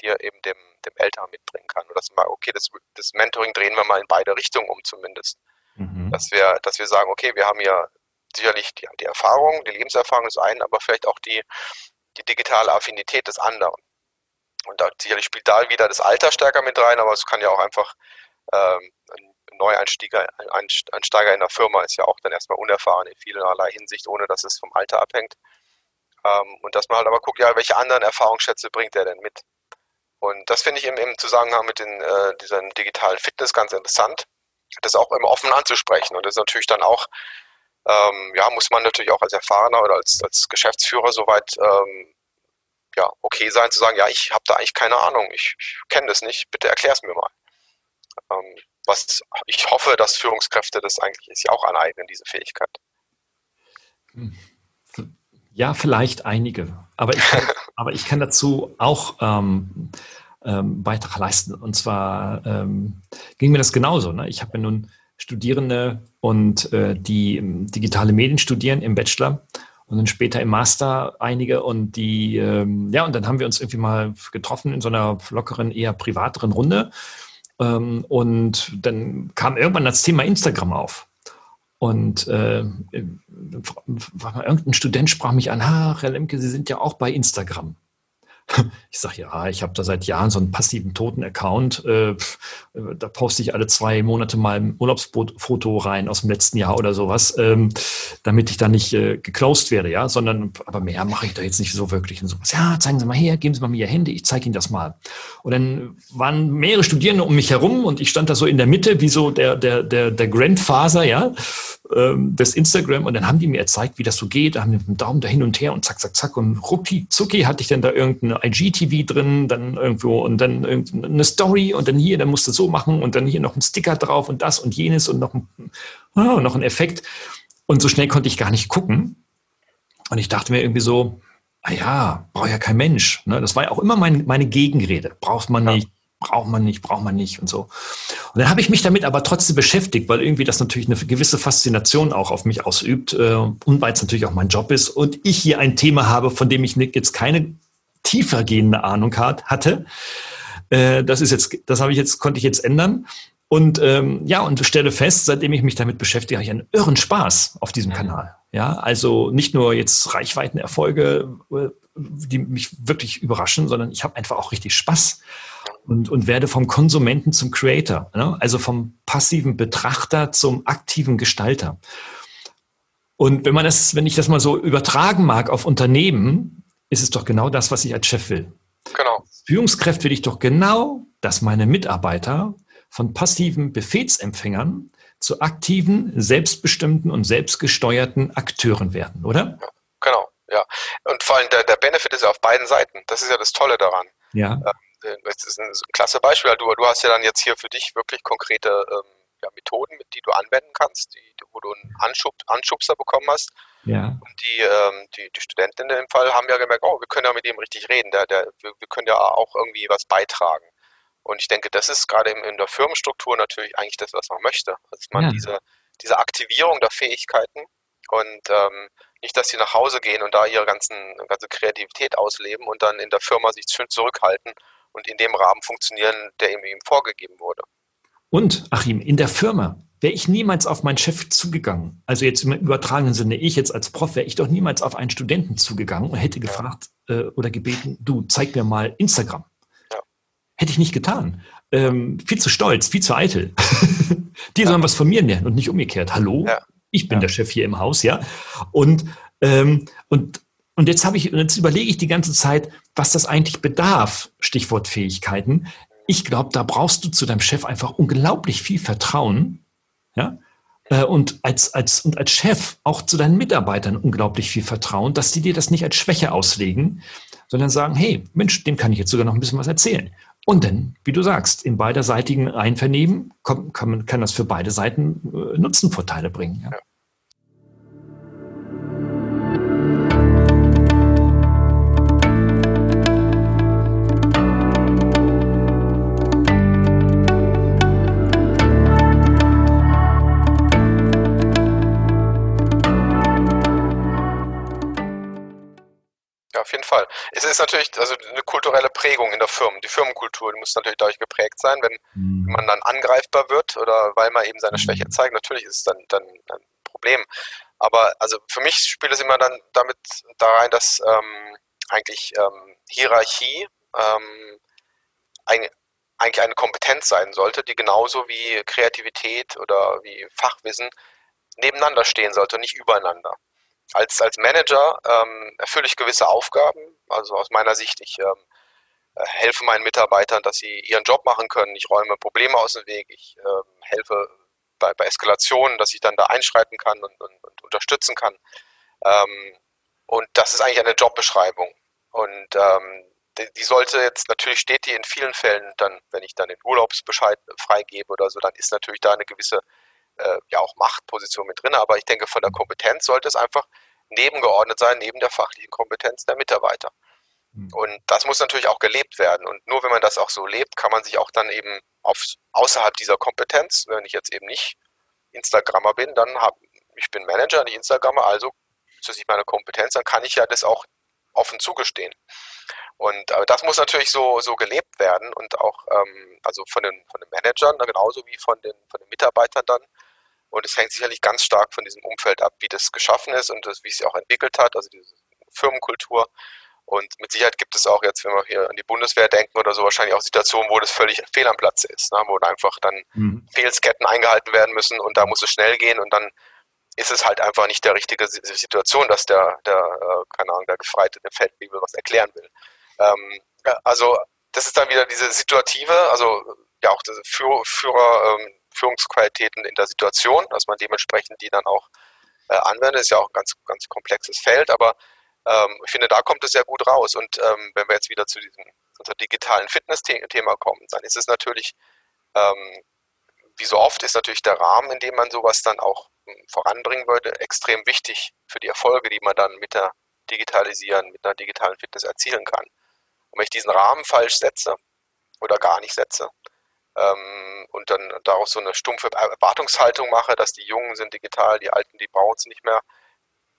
dir eben dem, dem Älteren mitbringen kann. Und dass man, okay, das, das Mentoring drehen wir mal in beide Richtungen um zumindest. Mhm. Dass wir, dass wir sagen, okay, wir haben ja sicherlich die, die Erfahrung, die Lebenserfahrung des einen, aber vielleicht auch die, die digitale Affinität des anderen. Und da, sicherlich spielt da wieder das Alter stärker mit rein, aber es kann ja auch einfach ähm, ein Neueinsteiger Einsteiger in der Firma ist ja auch dann erstmal unerfahren in vielerlei Hinsicht, ohne dass es vom Alter abhängt. Ähm, und dass man halt aber guckt, ja, welche anderen Erfahrungsschätze bringt er denn mit? Und das finde ich im, im, Zusammenhang mit den, äh, dieser digitalen Fitness ganz interessant, das auch immer offen anzusprechen. Und das ist natürlich dann auch, ähm, ja, muss man natürlich auch als Erfahrener oder als, als Geschäftsführer soweit ähm, ja, okay sein, zu sagen, ja, ich habe da eigentlich keine Ahnung, ich, ich kenne das nicht, bitte erklär es mir mal. Ähm, was ich hoffe, dass Führungskräfte das eigentlich sich auch aneignen, diese Fähigkeit. Ja, vielleicht einige, aber ich kann, aber ich kann dazu auch ähm, ähm, Beitrag leisten. Und zwar ähm, ging mir das genauso. Ne? Ich habe ja nun Studierende und äh, die ähm, digitale Medien studieren im Bachelor und dann später im Master einige und die, ähm, ja, und dann haben wir uns irgendwie mal getroffen in so einer lockeren, eher privateren Runde. Ähm, und dann kam irgendwann das Thema Instagram auf. Und äh, irgendein Student sprach mich an, ach, Herr Lemke, Sie sind ja auch bei Instagram. Ich sage ja, ich habe da seit Jahren so einen passiven Toten-Account. Äh, da poste ich alle zwei Monate mal ein Urlaubsfoto rein aus dem letzten Jahr oder sowas, ähm, damit ich da nicht äh, geclosed werde, ja, sondern aber mehr mache ich da jetzt nicht so wirklich. Und sowas. Ja, zeigen Sie mal her, geben Sie mal mir Ihr Handy, ich zeige Ihnen das mal. Und dann waren mehrere Studierende um mich herum und ich stand da so in der Mitte, wie so der, der, der, der Grandfather, ja, ähm, des Instagram. Und dann haben die mir gezeigt, wie das so geht, da haben die mit dem Daumen da hin und her und zack, zack, zack. Und rucki, zucki hatte ich dann da irgendeine IGTV drin, dann irgendwo und dann eine Story und dann hier, dann musst du so machen und dann hier noch ein Sticker drauf und das und jenes und noch ein, oh, noch ein Effekt. Und so schnell konnte ich gar nicht gucken. Und ich dachte mir irgendwie so, ah ja, braucht ja kein Mensch. Ne? Das war ja auch immer mein, meine Gegenrede. Braucht man nicht, braucht man nicht, braucht man nicht und so. Und dann habe ich mich damit aber trotzdem beschäftigt, weil irgendwie das natürlich eine gewisse Faszination auch auf mich ausübt äh, und weil es natürlich auch mein Job ist und ich hier ein Thema habe, von dem ich jetzt keine tiefergehende Ahnung hat, hatte. Äh, das ist jetzt, das habe ich jetzt, konnte ich jetzt ändern. Und ähm, ja, und stelle fest, seitdem ich mich damit beschäftige, habe ich einen irren Spaß auf diesem Kanal. Ja, also nicht nur jetzt Reichweitenerfolge, äh, die mich wirklich überraschen, sondern ich habe einfach auch richtig Spaß und, und werde vom Konsumenten zum Creator, ne? also vom passiven Betrachter zum aktiven Gestalter. Und wenn man das, wenn ich das mal so übertragen mag auf Unternehmen, ist es doch genau das, was ich als Chef will. Genau. Führungskraft will ich doch genau, dass meine Mitarbeiter von passiven Befehlsempfängern zu aktiven, selbstbestimmten und selbstgesteuerten Akteuren werden, oder? Ja, genau, ja. Und vor allem der, der Benefit ist ja auf beiden Seiten. Das ist ja das Tolle daran. Ja. Ähm, das ist ein, klasse Beispiel. Du, du hast ja dann jetzt hier für dich wirklich konkrete ähm, ja, Methoden, mit die du anwenden kannst, die, wo du einen Anschub, Anschubser bekommen hast. Ja. Und die, ähm, die, die Studentinnen im Fall haben ja gemerkt, oh, wir können ja mit dem richtig reden, der, der, wir, wir können ja auch irgendwie was beitragen. Und ich denke, das ist gerade in der Firmenstruktur natürlich eigentlich das, was man möchte. Dass man ja. diese, diese Aktivierung der Fähigkeiten und ähm, nicht, dass sie nach Hause gehen und da ihre ganzen, ganze Kreativität ausleben und dann in der Firma sich schön zurückhalten und in dem Rahmen funktionieren, der ihm, ihm vorgegeben wurde. Und, Achim, in der Firma wäre ich niemals auf meinen Chef zugegangen. Also jetzt im übertragenen Sinne, ich jetzt als Prof, wäre ich doch niemals auf einen Studenten zugegangen und hätte gefragt äh, oder gebeten, du, zeig mir mal Instagram. Ja. Hätte ich nicht getan. Ähm, viel zu stolz, viel zu eitel. Die ja. sollen was von mir lernen und nicht umgekehrt. Hallo, ja. ich bin der Chef hier im Haus, ja. Und, ähm, und und jetzt habe ich, jetzt überlege ich die ganze Zeit, was das eigentlich bedarf, Stichwort Fähigkeiten. Ich glaube, da brauchst du zu deinem Chef einfach unglaublich viel Vertrauen, ja, äh, und als, als, und als Chef auch zu deinen Mitarbeitern unglaublich viel Vertrauen, dass die dir das nicht als Schwäche auslegen, sondern sagen, hey, Mensch, dem kann ich jetzt sogar noch ein bisschen was erzählen. Und dann, wie du sagst, in beiderseitigen Einvernehmen kann, kann, kann das für beide Seiten äh, Nutzenvorteile bringen. Ja. Auf jeden Fall. Es ist natürlich also eine kulturelle Prägung in der Firmen. Die Firmenkultur die muss natürlich dadurch geprägt sein, wenn mhm. man dann angreifbar wird oder weil man eben seine mhm. Schwäche zeigt. Natürlich ist es dann, dann ein Problem. Aber also für mich spielt es immer dann damit da rein, dass ähm, eigentlich ähm, Hierarchie ähm, ein, eigentlich eine Kompetenz sein sollte, die genauso wie Kreativität oder wie Fachwissen nebeneinander stehen sollte und nicht übereinander als, als Manager ähm, erfülle ich gewisse Aufgaben. Also aus meiner Sicht, ich ähm, äh, helfe meinen Mitarbeitern, dass sie ihren Job machen können. Ich räume Probleme aus dem Weg. Ich ähm, helfe bei, bei Eskalationen, dass ich dann da einschreiten kann und, und, und unterstützen kann. Ähm, und das ist eigentlich eine Jobbeschreibung. Und ähm, die, die, sollte jetzt, natürlich steht die in vielen Fällen dann, wenn ich dann den Urlaubsbescheid freigebe oder so, dann ist natürlich da eine gewisse äh, ja auch Machtposition mit drin, aber ich denke, von der Kompetenz sollte es einfach nebengeordnet sein, neben der fachlichen Kompetenz der Mitarbeiter. Hm. Und das muss natürlich auch gelebt werden. Und nur wenn man das auch so lebt, kann man sich auch dann eben auf, außerhalb dieser Kompetenz, wenn ich jetzt eben nicht Instagrammer bin, dann habe ich bin Manager, nicht Instagrammer, also ist das nicht meine Kompetenz, dann kann ich ja das auch offen zugestehen. Und aber das muss natürlich so, so gelebt werden und auch ähm, also von den, von den Managern genauso wie von den, von den Mitarbeitern dann. Und es hängt sicherlich ganz stark von diesem Umfeld ab, wie das geschaffen ist und das, wie es sich auch entwickelt hat, also diese Firmenkultur. Und mit Sicherheit gibt es auch jetzt, wenn wir hier an die Bundeswehr denken oder so, wahrscheinlich auch Situationen, wo das völlig fehl am Platz ist, ne? wo einfach dann mhm. Fehlsketten eingehalten werden müssen und da muss es schnell gehen und dann ist es halt einfach nicht der richtige Situation, dass der, der äh, keine Ahnung, der Gefreite dem Feldwebel was erklären will. Ähm, also das ist dann wieder diese situative, also ja auch Führer, Führer ähm, Führungsqualitäten in der Situation, dass man dementsprechend die dann auch äh, anwendet. Ist ja auch ein ganz, ganz komplexes Feld, aber ähm, ich finde, da kommt es sehr gut raus. Und ähm, wenn wir jetzt wieder zu diesem unser digitalen Fitness-Thema kommen, dann ist es natürlich, ähm, wie so oft, ist natürlich der Rahmen, in dem man sowas dann auch hm, voranbringen würde, extrem wichtig für die Erfolge, die man dann mit der Digitalisieren, mit einer digitalen Fitness erzielen kann. Und wenn ich diesen Rahmen falsch setze oder gar nicht setze, ähm, und dann daraus so eine stumpfe Erwartungshaltung mache, dass die Jungen sind digital, die Alten, die brauchen es nicht mehr,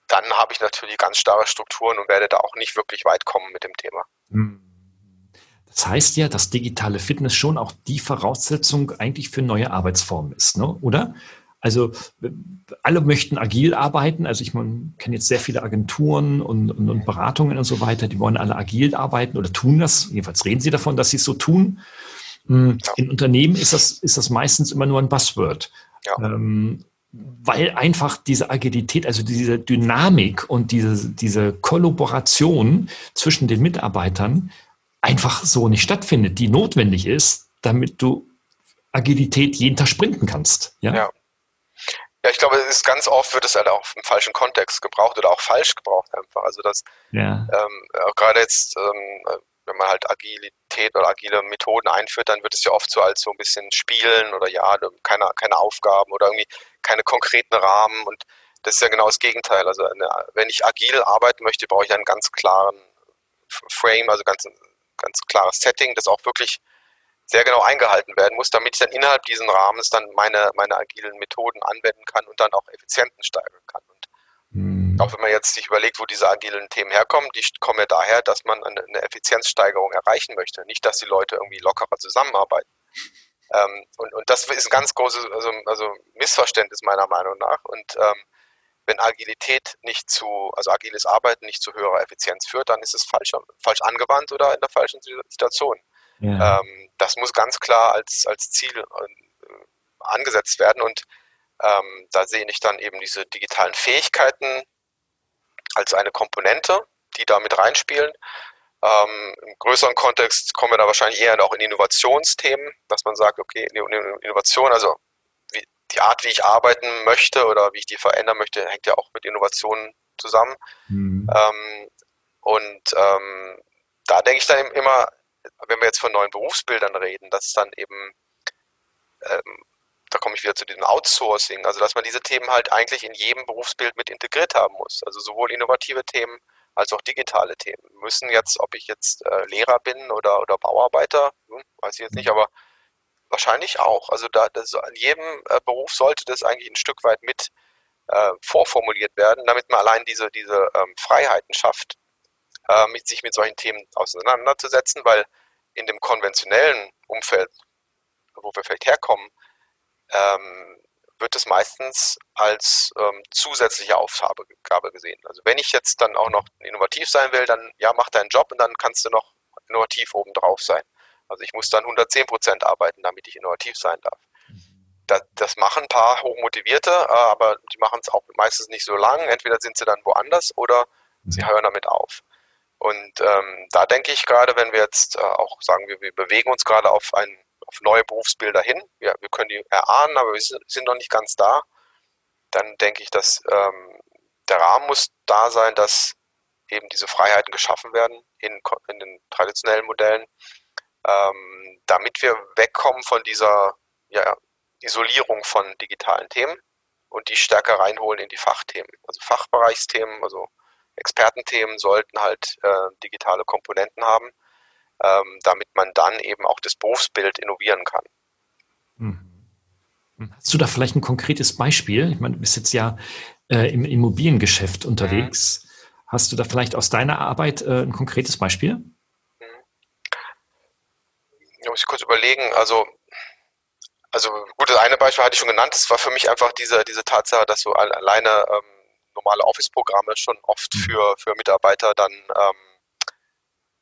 dann habe ich natürlich ganz starre Strukturen und werde da auch nicht wirklich weit kommen mit dem Thema. Hm. Das heißt ja, dass digitale Fitness schon auch die Voraussetzung eigentlich für neue Arbeitsformen ist, ne? oder? Also alle möchten agil arbeiten. Also ich kenne jetzt sehr viele Agenturen und, und, und, Beratungen und so weiter, die wollen alle agil arbeiten oder tun das. Jedenfalls reden sie davon, dass sie es so tun. Hm, in Unternehmen ist das, ist das meistens immer nur ein Buzzword. Ja. Ähm, weil einfach diese Agilität, also diese Dynamik und diese, diese Kollaboration zwischen den Mitarbeitern einfach so nicht stattfindet, die notwendig ist, damit du Agilität jeden Tag sprinten kannst. Ja. ja. Ja, ich glaube, es ist ganz oft wird es halt auch im falschen Kontext gebraucht oder auch falsch gebraucht einfach. Also das ja. ähm, gerade jetzt ähm, wenn man halt Agilität oder agile Methoden einführt, dann wird es ja oft so als so ein bisschen Spielen oder ja, keine, keine Aufgaben oder irgendwie keine konkreten Rahmen und das ist ja genau das Gegenteil. Also eine, wenn ich agil arbeiten möchte, brauche ich einen ganz klaren Frame, also ganz, ganz klares Setting, das auch wirklich sehr genau eingehalten werden muss, damit ich dann innerhalb dieses Rahmens dann meine, meine agilen Methoden anwenden kann und dann auch Effizienten steigern kann. Und Mhm. Auch wenn man jetzt sich überlegt, wo diese agilen Themen herkommen, die kommen ja daher, dass man eine, Effizienzsteigerung erreichen möchte. Nicht, dass die Leute irgendwie lockerer zusammenarbeiten. Ähm, und, und das ist ein ganz großes also, also Missverständnis meiner Meinung nach. Und ähm, wenn Agilität nicht zu, also agiles Arbeiten nicht zu höherer Effizienz führt, dann ist es falsch, falsch angewandt oder in der falschen Situation. Ja. Ähm, das muss ganz klar als, als Ziel äh, angesetzt werden und ähm, da sehe ich dann eben diese digitalen Fähigkeiten als eine Komponente, die da mit reinspielen. Ähm, Im größeren Kontext kommen wir da wahrscheinlich eher auch in Innovationsthemen, dass man sagt, okay, Innovation, also wie, die Art, wie ich arbeiten möchte oder wie ich die verändern möchte, hängt ja auch mit Innovationen zusammen. Mhm. Ähm, und ähm, da denke ich dann immer, wenn wir jetzt von neuen Berufsbildern reden, dass dann eben ähm, da komme ich wieder zu diesem Outsourcing, also dass man diese Themen halt eigentlich in jedem Berufsbild mit integriert haben muss. Also sowohl innovative Themen als auch digitale Themen. Müssen jetzt, ob ich jetzt äh, Lehrer bin oder, oder Bauarbeiter, hm, weiß ich jetzt nicht, aber wahrscheinlich auch. Also da das, an jedem äh, Beruf sollte das eigentlich ein Stück weit mit äh, vorformuliert werden, damit man allein diese, diese ähm, Freiheiten schafft, äh, mit sich mit solchen Themen auseinanderzusetzen, weil in dem konventionellen Umfeld, wo wir vielleicht herkommen, ähm, wird es meistens als ähm, zusätzliche Aufgabe gesehen. Also wenn ich jetzt dann auch noch innovativ sein will, dann ja, mach deinen Job und dann kannst du noch innovativ obendrauf sein. Also ich muss dann 110 Prozent arbeiten, damit ich innovativ sein darf. Das, das machen ein paar Hochmotivierte, äh, aber die machen es auch meistens nicht so lang. Entweder sind sie dann woanders oder sie hören damit auf. Und ähm, da denke ich gerade, wenn wir jetzt äh, auch sagen, wir, wir bewegen uns gerade auf einen auf neue Berufsbilder hin. Ja, wir können die erahnen, aber wir sind noch nicht ganz da. Dann denke ich, dass ähm, der Rahmen muss da sein, dass eben diese Freiheiten geschaffen werden in, in den traditionellen Modellen, ähm, damit wir wegkommen von dieser ja, Isolierung von digitalen Themen und die stärker reinholen in die Fachthemen. Also Fachbereichsthemen, also Expertenthemen sollten halt äh, digitale Komponenten haben ähm, damit man dann eben auch das Berufsbild innovieren kann. Mhm. Hast du da vielleicht ein konkretes Beispiel? Ich meine, du bist jetzt ja äh, im Immobiliengeschäft unterwegs. Mhm. Hast du da vielleicht aus deiner Arbeit äh, ein konkretes Beispiel? Mhm. Da muss ich kurz überlegen. Also, also gut, das eine Beispiel hatte ich schon genannt. Das war für mich einfach diese, diese Tatsache, dass so alleine ähm, normale Office-Programme schon oft mhm. für, für Mitarbeiter dann ähm,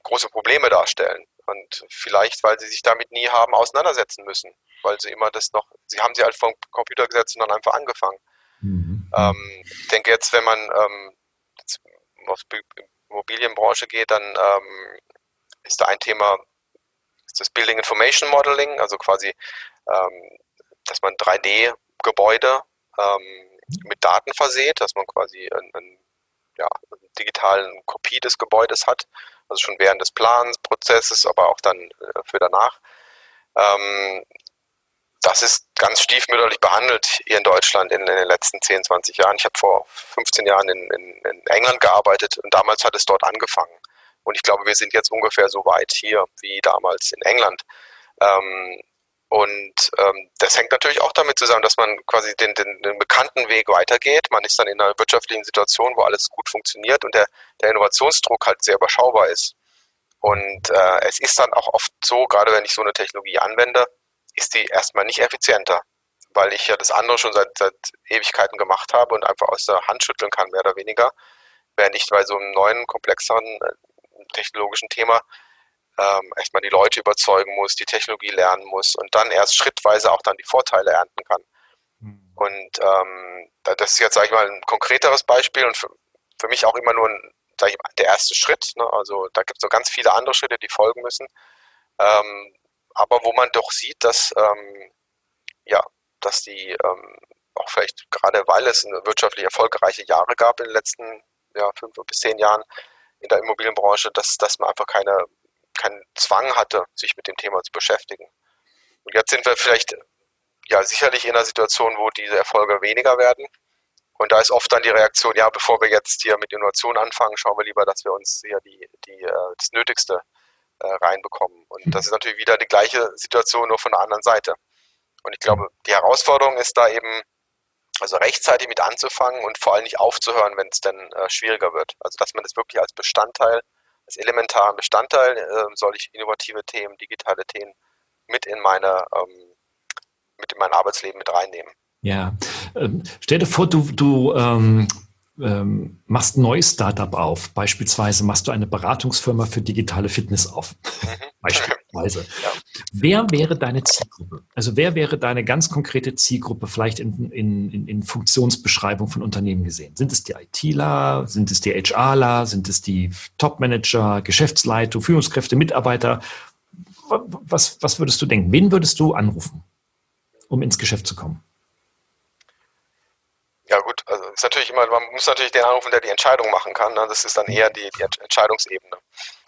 große Probleme darstellen. Und vielleicht, weil sie sich damit nie haben auseinandersetzen müssen, weil sie immer das noch, sie haben sie halt vom Computer gesetzt und dann einfach angefangen. Mhm. Ähm, ich denke jetzt, wenn man ähm, jetzt auf die Immobilienbranche geht, dann ähm, ist da ein Thema, ist das Building Information Modeling, also quasi, ähm, dass man 3D-Gebäude ähm, mit Daten verseht, dass man quasi einen, einen ja, eine digitalen Kopie des Gebäudes hat also schon während des Planprozesses, aber auch dann äh, für danach. Ähm, das ist ganz stiefmütterlich behandelt hier in Deutschland in, in, den letzten 10, 20 Jahren. Ich habe vor 15 Jahren in, in, in, England gearbeitet und damals hat es dort angefangen. Und ich glaube, wir sind jetzt ungefähr so weit hier wie damals in England. Ähm, und ähm, das hängt natürlich auch damit zusammen, dass man quasi den, den, den, bekannten Weg weitergeht. Man ist dann in einer wirtschaftlichen Situation, wo alles gut funktioniert und der, der Innovationsdruck halt sehr überschaubar ist. Und äh, es ist dann auch oft so, gerade wenn ich so eine Technologie anwende, ist die erstmal nicht effizienter, weil ich ja das andere schon seit, seit Ewigkeiten gemacht habe und einfach aus der Hand schütteln kann, mehr oder weniger. Während ich bei so einem neuen, komplexeren äh, technologischen Thema ähm, erstmal die Leute überzeugen muss, die Technologie lernen muss und dann erst schrittweise auch dann die Vorteile ernten kann. Mhm. Und ähm, das ist jetzt, sage ich mal, ein konkreteres Beispiel und für, für mich auch immer nur ein, ich, der erste Schritt. Ne? Also da gibt es noch ganz viele andere Schritte, die folgen müssen. Ähm, aber wo man doch sieht, dass, ähm, ja, dass die ähm, auch vielleicht gerade weil es wirtschaftlich erfolgreiche Jahre gab in den letzten ja, fünf bis zehn Jahren in der Immobilienbranche, dass, dass man einfach keine keinen Zwang hatte, sich mit dem Thema zu beschäftigen. Und jetzt sind wir vielleicht ja sicherlich in einer Situation, wo diese Erfolge weniger werden. Und da ist oft dann die Reaktion, ja, bevor wir jetzt hier mit Innovation anfangen, schauen wir lieber, dass wir uns hier die, die, äh, das Nötigste äh, reinbekommen. Und das ist natürlich wieder die gleiche Situation, nur von der anderen Seite. Und ich glaube, die Herausforderung ist da eben, also rechtzeitig mit anzufangen und vor allem nicht aufzuhören, wenn es dann äh, schwieriger wird. Also dass man das wirklich als Bestandteil als elementaren Bestandteil äh, soll ich innovative Themen, digitale Themen mit in meine ähm, mit in mein Arbeitsleben mit reinnehmen. Ja, ähm, stell dir vor, du, du ähm, ähm, machst ein neues Startup auf. Beispielsweise machst du eine Beratungsfirma für digitale Fitness auf. Mhm. Beispielsweise. ja. Wer wäre deine Zielgruppe? Also wer wäre deine ganz konkrete Zielgruppe vielleicht in, in, in Funktionsbeschreibung von Unternehmen gesehen? Sind es die ITler? Sind es die HRler? Sind es die Topmanager, Geschäftsleitung, Führungskräfte, Mitarbeiter? Was, was würdest du denken? Wen würdest du anrufen, um ins Geschäft zu kommen? Ja gut, also ist natürlich immer, man muss natürlich den anrufen, der die Entscheidung machen kann. Ne? Das ist dann eher die, die Entscheidungsebene.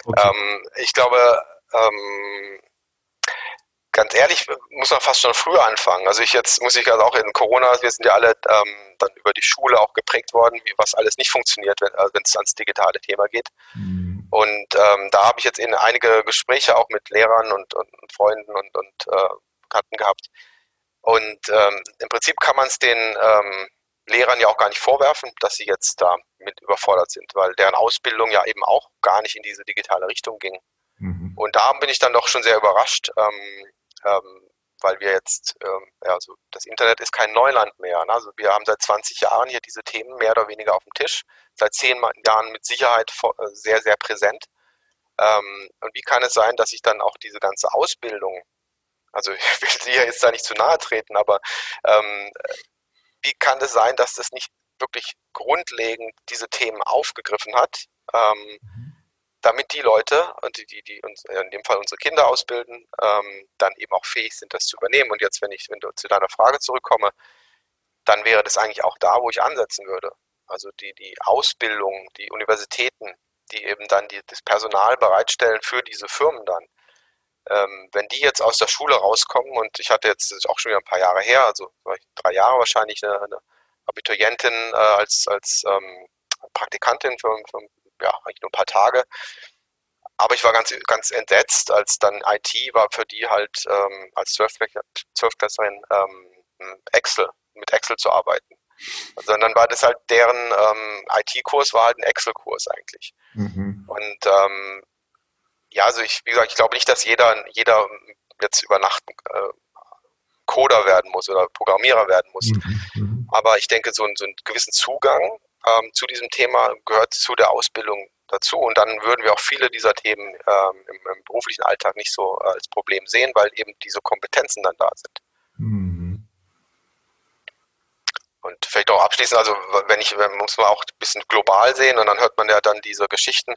Okay. Ähm, ich glaube, ähm, ganz ehrlich, muss man fast schon früher anfangen. Also ich jetzt muss ich also auch in Corona, wir sind ja alle ähm, dann über die Schule auch geprägt worden, wie was alles nicht funktioniert, wenn also es ans digitale Thema geht. Mhm. Und ähm, da habe ich jetzt in einige Gespräche auch mit Lehrern und, und, und Freunden und, und äh, Bekannten gehabt. Und ähm, im Prinzip kann man es den ähm, Lehrern ja auch gar nicht vorwerfen, dass sie jetzt da mit überfordert sind, weil deren Ausbildung ja eben auch gar nicht in diese digitale Richtung ging. Mhm. Und da bin ich dann doch schon sehr überrascht, ähm, ähm, weil wir jetzt, ähm, ja, also das Internet ist kein Neuland mehr. Ne? Also wir haben seit 20 Jahren hier diese Themen mehr oder weniger auf dem Tisch, seit zehn Jahren mit Sicherheit äh, sehr, sehr präsent. Ähm, und wie kann es sein, dass ich dann auch diese ganze Ausbildung, also ich will dir jetzt da nicht zu nahe treten, aber ähm, wie kann es sein, dass das nicht wirklich grundlegend diese Themen aufgegriffen hat, ähm, damit die Leute, und die, die, die uns, in dem Fall unsere Kinder ausbilden, ähm, dann eben auch fähig sind, das zu übernehmen. Und jetzt, wenn ich wenn zu deiner Frage zurückkomme, dann wäre das eigentlich auch da, wo ich ansetzen würde. Also die, die Ausbildung, die Universitäten, die eben dann die, das Personal bereitstellen für diese Firmen dann. Ähm, wenn die jetzt aus der Schule rauskommen und ich hatte jetzt, das ist auch schon wieder ein paar Jahre her, also drei Jahre wahrscheinlich, eine, eine Abiturientin äh, als, als ähm, Praktikantin für, für ja, eigentlich nur ein paar Tage. Aber ich war ganz, ganz entsetzt, als dann IT war für die halt ähm, als Zwölfklässlerin ähm, Excel, mit Excel zu arbeiten. Sondern war das halt deren ähm, IT-Kurs war halt ein Excel-Kurs eigentlich. Mhm. Und ähm, ja, also ich, wie gesagt, ich glaube nicht, dass jeder, jeder jetzt über Nacht äh, Coder werden muss oder Programmierer werden muss. Mhm. mhm. Aber ich denke, so, so einen gewissen Zugang ähm, zu diesem Thema gehört zu der Ausbildung dazu. Und dann würden wir auch viele dieser Themen ähm, im, im, beruflichen Alltag nicht so äh, als Problem sehen, weil eben diese Kompetenzen dann da sind. Mhm. Und vielleicht auch abschließend, also wenn ich, muss man auch ein bisschen global sehen und dann hört man ja dann diese Geschichten,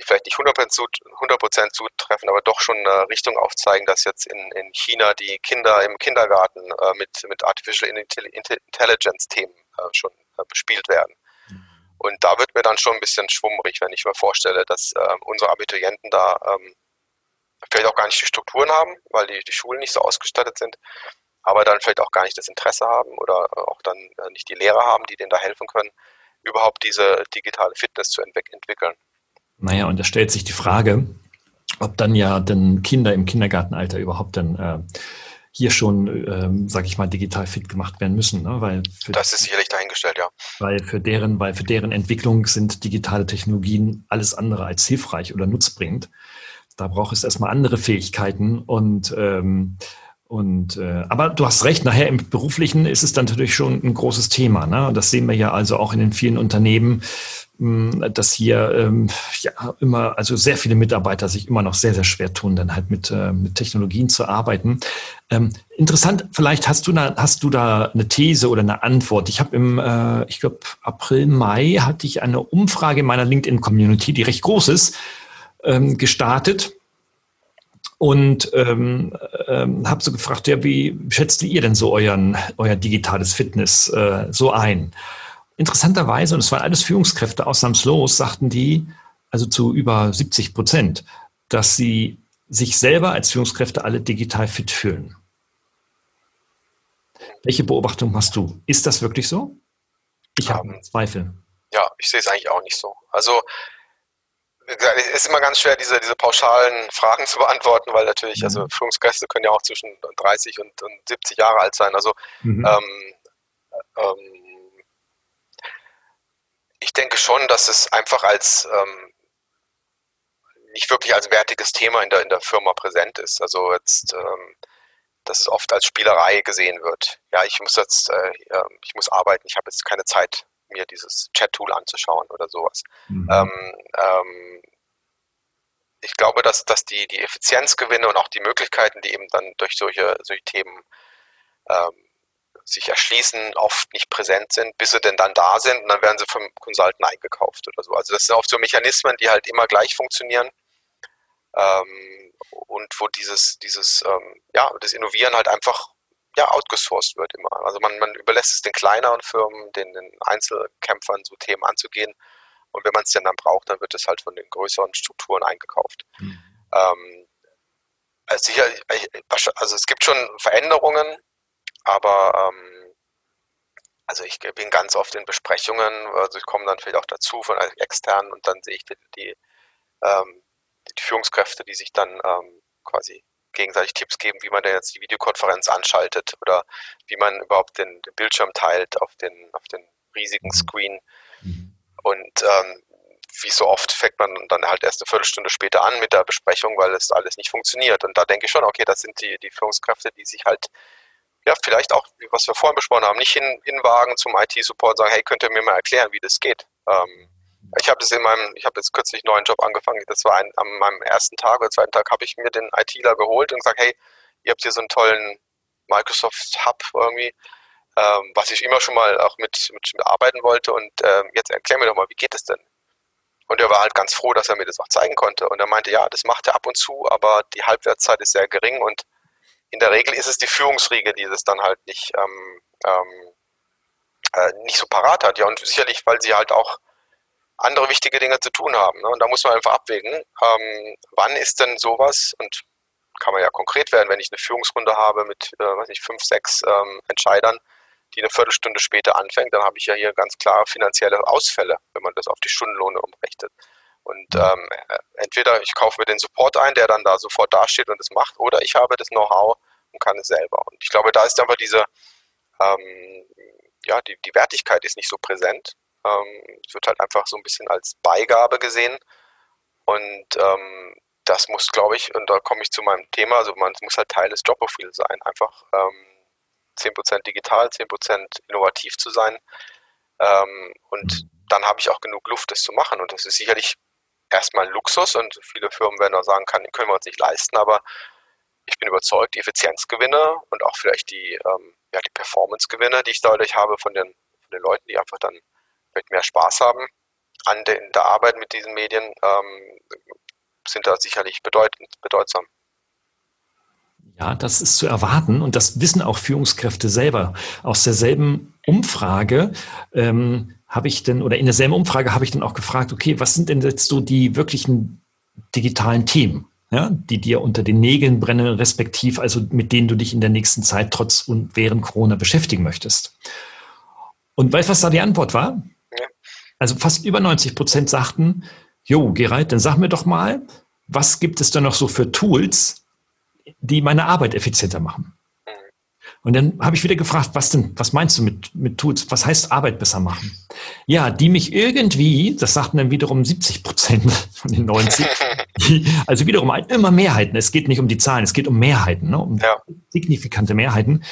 die vielleicht nicht 100% zutreffen, aber doch schon eine Richtung aufzeigen, dass jetzt in, in China die Kinder im Kindergarten äh, mit, mit Artificial Intelligence-Themen äh, schon äh, bespielt werden. Mhm. Und da wird mir dann schon ein bisschen schwummrig, wenn ich mir vorstelle, dass äh, unsere Abiturienten da ähm, vielleicht auch gar nicht die Strukturen haben, weil die, die Schulen nicht so ausgestattet sind, aber dann vielleicht auch gar nicht das Interesse haben oder auch dann äh, nicht die Lehrer haben, die denen da helfen können, überhaupt diese digitale Fitness zu entwickeln. Naja, und da stellt sich die Frage, ob dann ja dann Kinder im Kindergartenalter überhaupt dann äh, hier schon, ähm, sage ich mal, digital fit gemacht werden müssen, ne? weil das ist sicherlich dahingestellt, ja. Weil für deren, weil für deren Entwicklung sind digitale Technologien alles andere als hilfreich oder nutzbringend. Da braucht es erstmal andere Fähigkeiten und ähm, und äh, aber du hast recht, nachher im beruflichen ist es dann natürlich schon ein großes Thema. Ne? Das sehen wir ja also auch in den vielen Unternehmen, dass hier ähm, ja immer, also sehr viele Mitarbeiter sich immer noch sehr, sehr schwer tun, dann halt mit, äh, mit Technologien zu arbeiten. Ähm, interessant, vielleicht hast du da, hast du da eine These oder eine Antwort. Ich habe im, äh, ich glaube, April, Mai hatte ich eine Umfrage in meiner LinkedIn-Community, die recht groß ist, ähm, gestartet und ähm, ähm, habe so gefragt, ja, wie schätzt ihr denn so euren, euer digitales Fitness äh, so ein? Interessanterweise, und es waren alles Führungskräfte ausnahmslos, sagten die, also zu über 70 Prozent, dass sie sich selber als Führungskräfte alle digital fit fühlen. Welche Beobachtung machst du? Ist das wirklich so? Ich habe ähm, Zweifel. Ja, ich sehe es eigentlich auch nicht so. Also es ist immer ganz schwer, diese, diese pauschalen Fragen zu beantworten, weil natürlich, also mhm. also Führungskräfte können ja auch zwischen 30 und, und 70 Jahre alt sein. Also mhm. ähm, ähm, ich denke schon, dass es einfach als ähm, nicht wirklich als wertiges Thema in der, in der Firma präsent ist. Also jetzt, ähm, dass es oft als Spielerei gesehen wird. Ja, ich muss jetzt, äh, ich muss arbeiten, ich habe jetzt keine Zeit, mir dieses Chat-Tool anzuschauen oder sowas. Mhm. Ähm, ähm, ich glaube, dass, dass die, die Effizienzgewinne und auch die Möglichkeiten, die eben dann durch solche, solche Themen ähm, sich erschließen, oft nicht präsent sind, bis sie denn dann da sind und dann werden sie vom Consultant eingekauft oder so. Also das sind oft so Mechanismen, die halt immer gleich funktionieren ähm, und wo dieses, dieses, ähm, ja, das Innovieren halt einfach ja, outgesourced wird immer. Also man, man überlässt es den kleineren Firmen, den, den Einzelkämpfern so Themen anzugehen und wenn man es denn dann braucht, dann wird es halt von den größeren Strukturen eingekauft. Mhm. Ähm, also, sicher, also es gibt schon Veränderungen, aber ähm, also ich bin ganz oft in Besprechungen, also ich komme dann vielleicht auch dazu von externen und dann sehe ich die, die, ähm, die Führungskräfte, die sich dann ähm, quasi gegenseitig Tipps geben, wie man denn jetzt die Videokonferenz anschaltet oder wie man überhaupt den, den Bildschirm teilt auf den, auf den riesigen mhm. Screen. Mhm. Und ähm, wie so oft fängt man dann halt erst eine Viertelstunde später an mit der Besprechung, weil es alles nicht funktioniert. Und da denke ich schon, okay, das sind die, die Führungskräfte, die sich halt ja, vielleicht auch, was wir vorhin besprochen haben, nicht hin, hinwagen zum IT-Support und sagen, hey, könnt ihr mir mal erklären, wie das geht? Ähm, ich habe das in meinem, ich habe jetzt kürzlich einen neuen Job angefangen, das war ein, an meinem ersten Tag oder zweiten Tag, habe ich mir den ITler geholt und gesagt, hey, ihr habt hier so einen tollen Microsoft Hub irgendwie, ähm, was ich immer schon mal auch mit, mit, mit arbeiten wollte und ähm, jetzt erklär mir doch mal, wie geht das denn? Und er war halt ganz froh, dass er mir das auch zeigen konnte. Und er meinte, ja, das macht er ab und zu, aber die Halbwertszeit ist sehr gering und in der Regel ist es die Führungsriege, die das dann halt nicht, ähm, ähm, äh, nicht so parat hat. Ja, und sicherlich, weil sie halt auch andere wichtige Dinge zu tun haben. Ne? Und da muss man einfach abwägen, ähm, wann ist denn sowas, und kann man ja konkret werden, wenn ich eine Führungsrunde habe mit, äh, weiß nicht, fünf, sechs ähm, Entscheidern, die eine Viertelstunde später anfängt, dann habe ich ja hier ganz klar finanzielle Ausfälle, wenn man das auf die Stundenlohne umrechnet. Und ähm, äh, entweder ich kaufe mir den Support ein, der dann da sofort dasteht und es macht, oder ich habe das Know-how und kann es selber. Und ich glaube, da ist einfach diese, ähm, ja, die, die Wertigkeit ist nicht so präsent. Ähm, es wird halt einfach so ein bisschen als Beigabe gesehen. Und ähm, das muss, glaube ich, und da komme ich zu meinem Thema, also man muss halt Teil des Jobprofils sein. Einfach ähm, 10% digital, 10% innovativ zu sein. Ähm, und dann habe ich auch genug Luft, das zu machen. Und das ist sicherlich erstmal ein Luxus und viele Firmen werden auch sagen, kann, können wir uns nicht leisten, aber ich bin überzeugt, die Effizienzgewinne und auch vielleicht die, ähm, ja, die Performancegewinne, die ich dadurch habe von den, von den Leuten, die einfach dann vielleicht mehr Spaß haben an der, der Arbeit mit diesen Medien, ähm, sind da sicherlich bedeutend, bedeutsam. Ja, das ist zu erwarten und das wissen auch Führungskräfte selber. Aus derselben Umfrage ähm, habe ich denn, oder in derselben Umfrage habe ich dann auch gefragt, okay, was sind denn jetzt so die wirklichen digitalen Themen, ja, die dir unter den Nägeln brennen, respektiv, also mit denen du dich in der nächsten Zeit trotz und während Corona beschäftigen möchtest? Und weißt du, was da die Antwort war? Also fast über 90 Prozent sagten, Jo, Gerald, dann sag mir doch mal, was gibt es da noch so für Tools, die meine Arbeit effizienter machen? Und dann habe ich wieder gefragt, was denn, was meinst du mit, mit Tools? Was heißt Arbeit besser machen? Ja, die mich irgendwie, das sagten dann wiederum 70 Prozent von den 90, die, also wiederum immer Mehrheiten. Es geht nicht um die Zahlen, es geht um Mehrheiten, ne, um ja. signifikante Mehrheiten.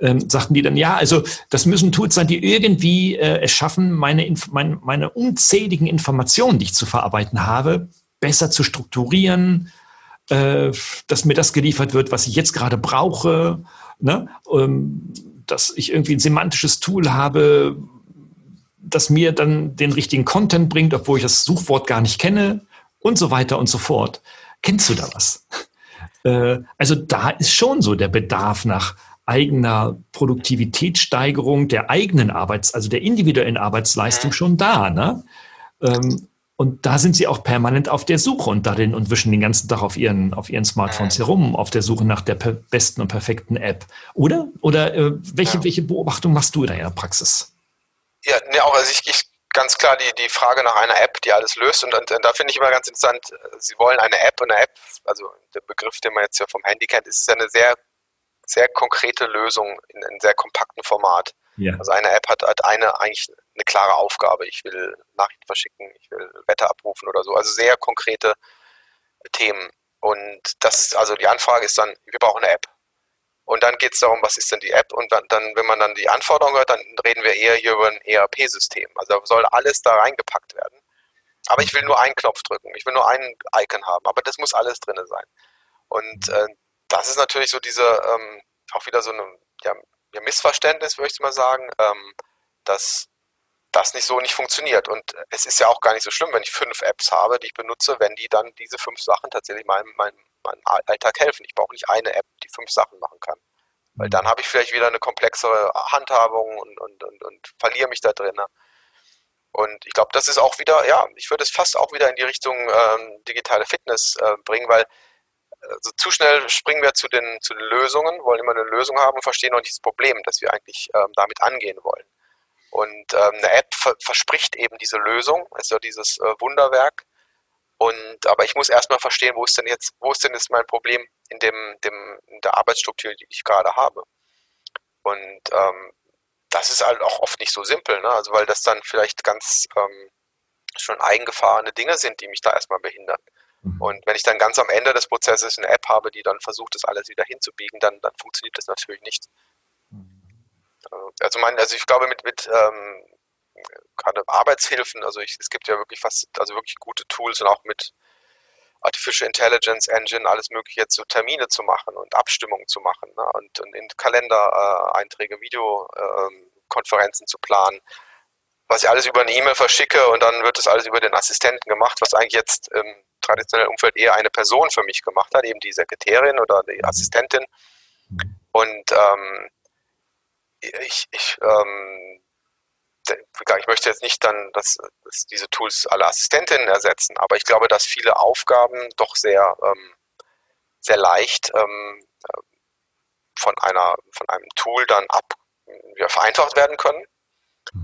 Ähm, sagten die dann, ja, also das müssen Tools sein, die irgendwie äh, es schaffen, meine, meine, meine unzähligen Informationen, die ich zu verarbeiten habe, besser zu strukturieren, äh, dass mir das geliefert wird, was ich jetzt gerade brauche ne? Ähm, dass ich irgendwie ein semantisches Tool habe, das mir dann den richtigen Content bringt, obwohl ich das Suchwort gar nicht kenne und so weiter und so fort. Kennst du da was? Äh, also da ist schon so der Bedarf nach eigener Produktivitätssteigerung der eigenen Arbeits-, also der individuellen Arbeitsleistung schon da. Ne? Ähm, und da sind sie auch permanent auf der Suche und darin und wischen den ganzen Tag auf ihren, auf ihren Smartphones herum, auf der Suche nach der besten und perfekten App. Oder? Oder äh, welche, ja. welche Beobachtung machst du in deiner Praxis? Ja, ne, auch also ich, ich ganz klar die, die Frage nach einer App, die alles löst. Und, und, und da finde ich immer ganz interessant, Sie wollen eine App und eine App, also der Begriff, den man jetzt ja vom Handy kennt, ist eine sehr, sehr konkrete Lösung in einem sehr kompakten Format. Ja. Also eine App hat, hat eine eigentlich eine klare Aufgabe. Ich will Nachrichten verschicken, ich will Wetter abrufen oder so. Also sehr konkrete Themen. Und das ist, also die Anfrage ist dann, wir brauchen eine App. Und dann geht es darum, was ist denn die App? Und dann, dann, wenn man dann die Anforderungen hört, dann reden wir eher hier über ein ERP-System. Also soll alles da reingepackt werden. Aber ich will nur einen Knopf drücken, ich will nur ein Icon haben, aber das muss alles drin sein. Und äh, das ist natürlich so diese, ähm, auch wieder so eine, ja, Missverständnis, würde ich mal sagen, ähm, dass das nicht so nicht funktioniert. Und es ist ja auch gar nicht so schlimm, wenn ich fünf Apps habe, die ich benutze, wenn die dann diese fünf Sachen tatsächlich meinem, meinem, meinem Alltag helfen. Ich brauche nicht eine App, die fünf Sachen machen kann. Weil dann habe ich vielleicht wieder eine komplexere Handhabung und, und, und, und verliere mich da drin. Und ich glaube, das ist auch wieder, ja, ich würde es fast auch wieder in die Richtung ähm, digitale Fitness äh, bringen, weil also zu schnell springen wir zu den, zu den Lösungen, wollen immer eine Lösung haben und verstehen noch nicht das Problem, das wir eigentlich ähm, damit angehen wollen. Und ähm, eine App ver verspricht eben diese Lösung, also dieses äh, Wunderwerk. Und aber ich muss erstmal verstehen, wo ist denn jetzt, wo ist denn jetzt mein Problem in dem, dem in der Arbeitsstruktur, die ich gerade habe. Und ähm, das ist halt auch oft nicht so simpel, ne? Also weil das dann vielleicht ganz ähm, schon eingefahrene Dinge sind, die mich da erstmal behindern. Mhm. Und wenn ich dann ganz am Ende des Prozesses eine App habe, die dann versucht, das alles wieder hinzubiegen, dann, dann funktioniert das natürlich nicht. Mhm. Also, mein, also ich glaube, mit, mit ähm, gerade Arbeitshilfen, also ich, es gibt ja wirklich fast, also wirklich gute Tools und auch mit Artificial Intelligence Engine alles mögliche jetzt so Termine zu machen und Abstimmungen zu machen ne? und, und in Kalendereinträge, äh, Videokonferenzen ähm, zu planen was ich alles über eine E-Mail verschicke und dann wird das alles über den Assistenten gemacht, was eigentlich jetzt im traditionellen Umfeld eher eine Person für mich gemacht hat, eben die Sekretärin oder die Assistentin. Und ähm, ich, ich, ähm, ich möchte jetzt nicht dann, dass, dass, diese Tools alle Assistentinnen ersetzen, aber ich glaube, dass viele Aufgaben doch sehr, ähm, sehr leicht ähm, von, einer, von einem Tool dann ab, ja, vereinfacht werden können.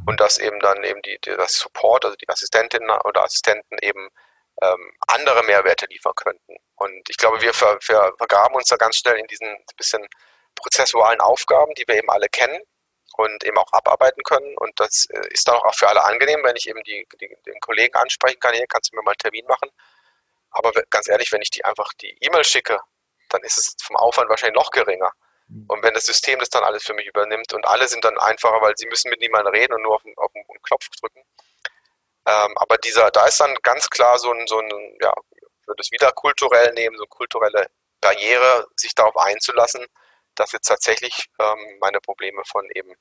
Und dass eben dann eben die, die das Support, also die Assistentinnen oder Assistenten eben ähm, andere Mehrwerte liefern könnten. Und ich glaube, wir ver, ver, vergraben uns da ganz schnell in diesen bisschen prozessualen Aufgaben, die wir eben alle kennen und eben auch abarbeiten können. Und das äh, ist dann auch für alle angenehm, wenn ich eben die, die, den Kollegen ansprechen kann, hier kannst du mir mal einen Termin machen. Aber ganz ehrlich, wenn ich die einfach die E-Mail schicke, dann ist es vom Aufwand wahrscheinlich noch geringer. Mhm. Und wenn das System das dann alles für mich übernimmt und alle sind dann einfacher, weil sie müssen mit niemandem reden und nur auf, auf einen Knopf drücken. Ähm, aber dieser, da ist dann ganz klar so ein, so ein, ja, ich würde es wieder kulturell nehmen, so eine kulturelle Barriere, sich darauf einzulassen, dass jetzt tatsächlich ähm, meine Probleme von eben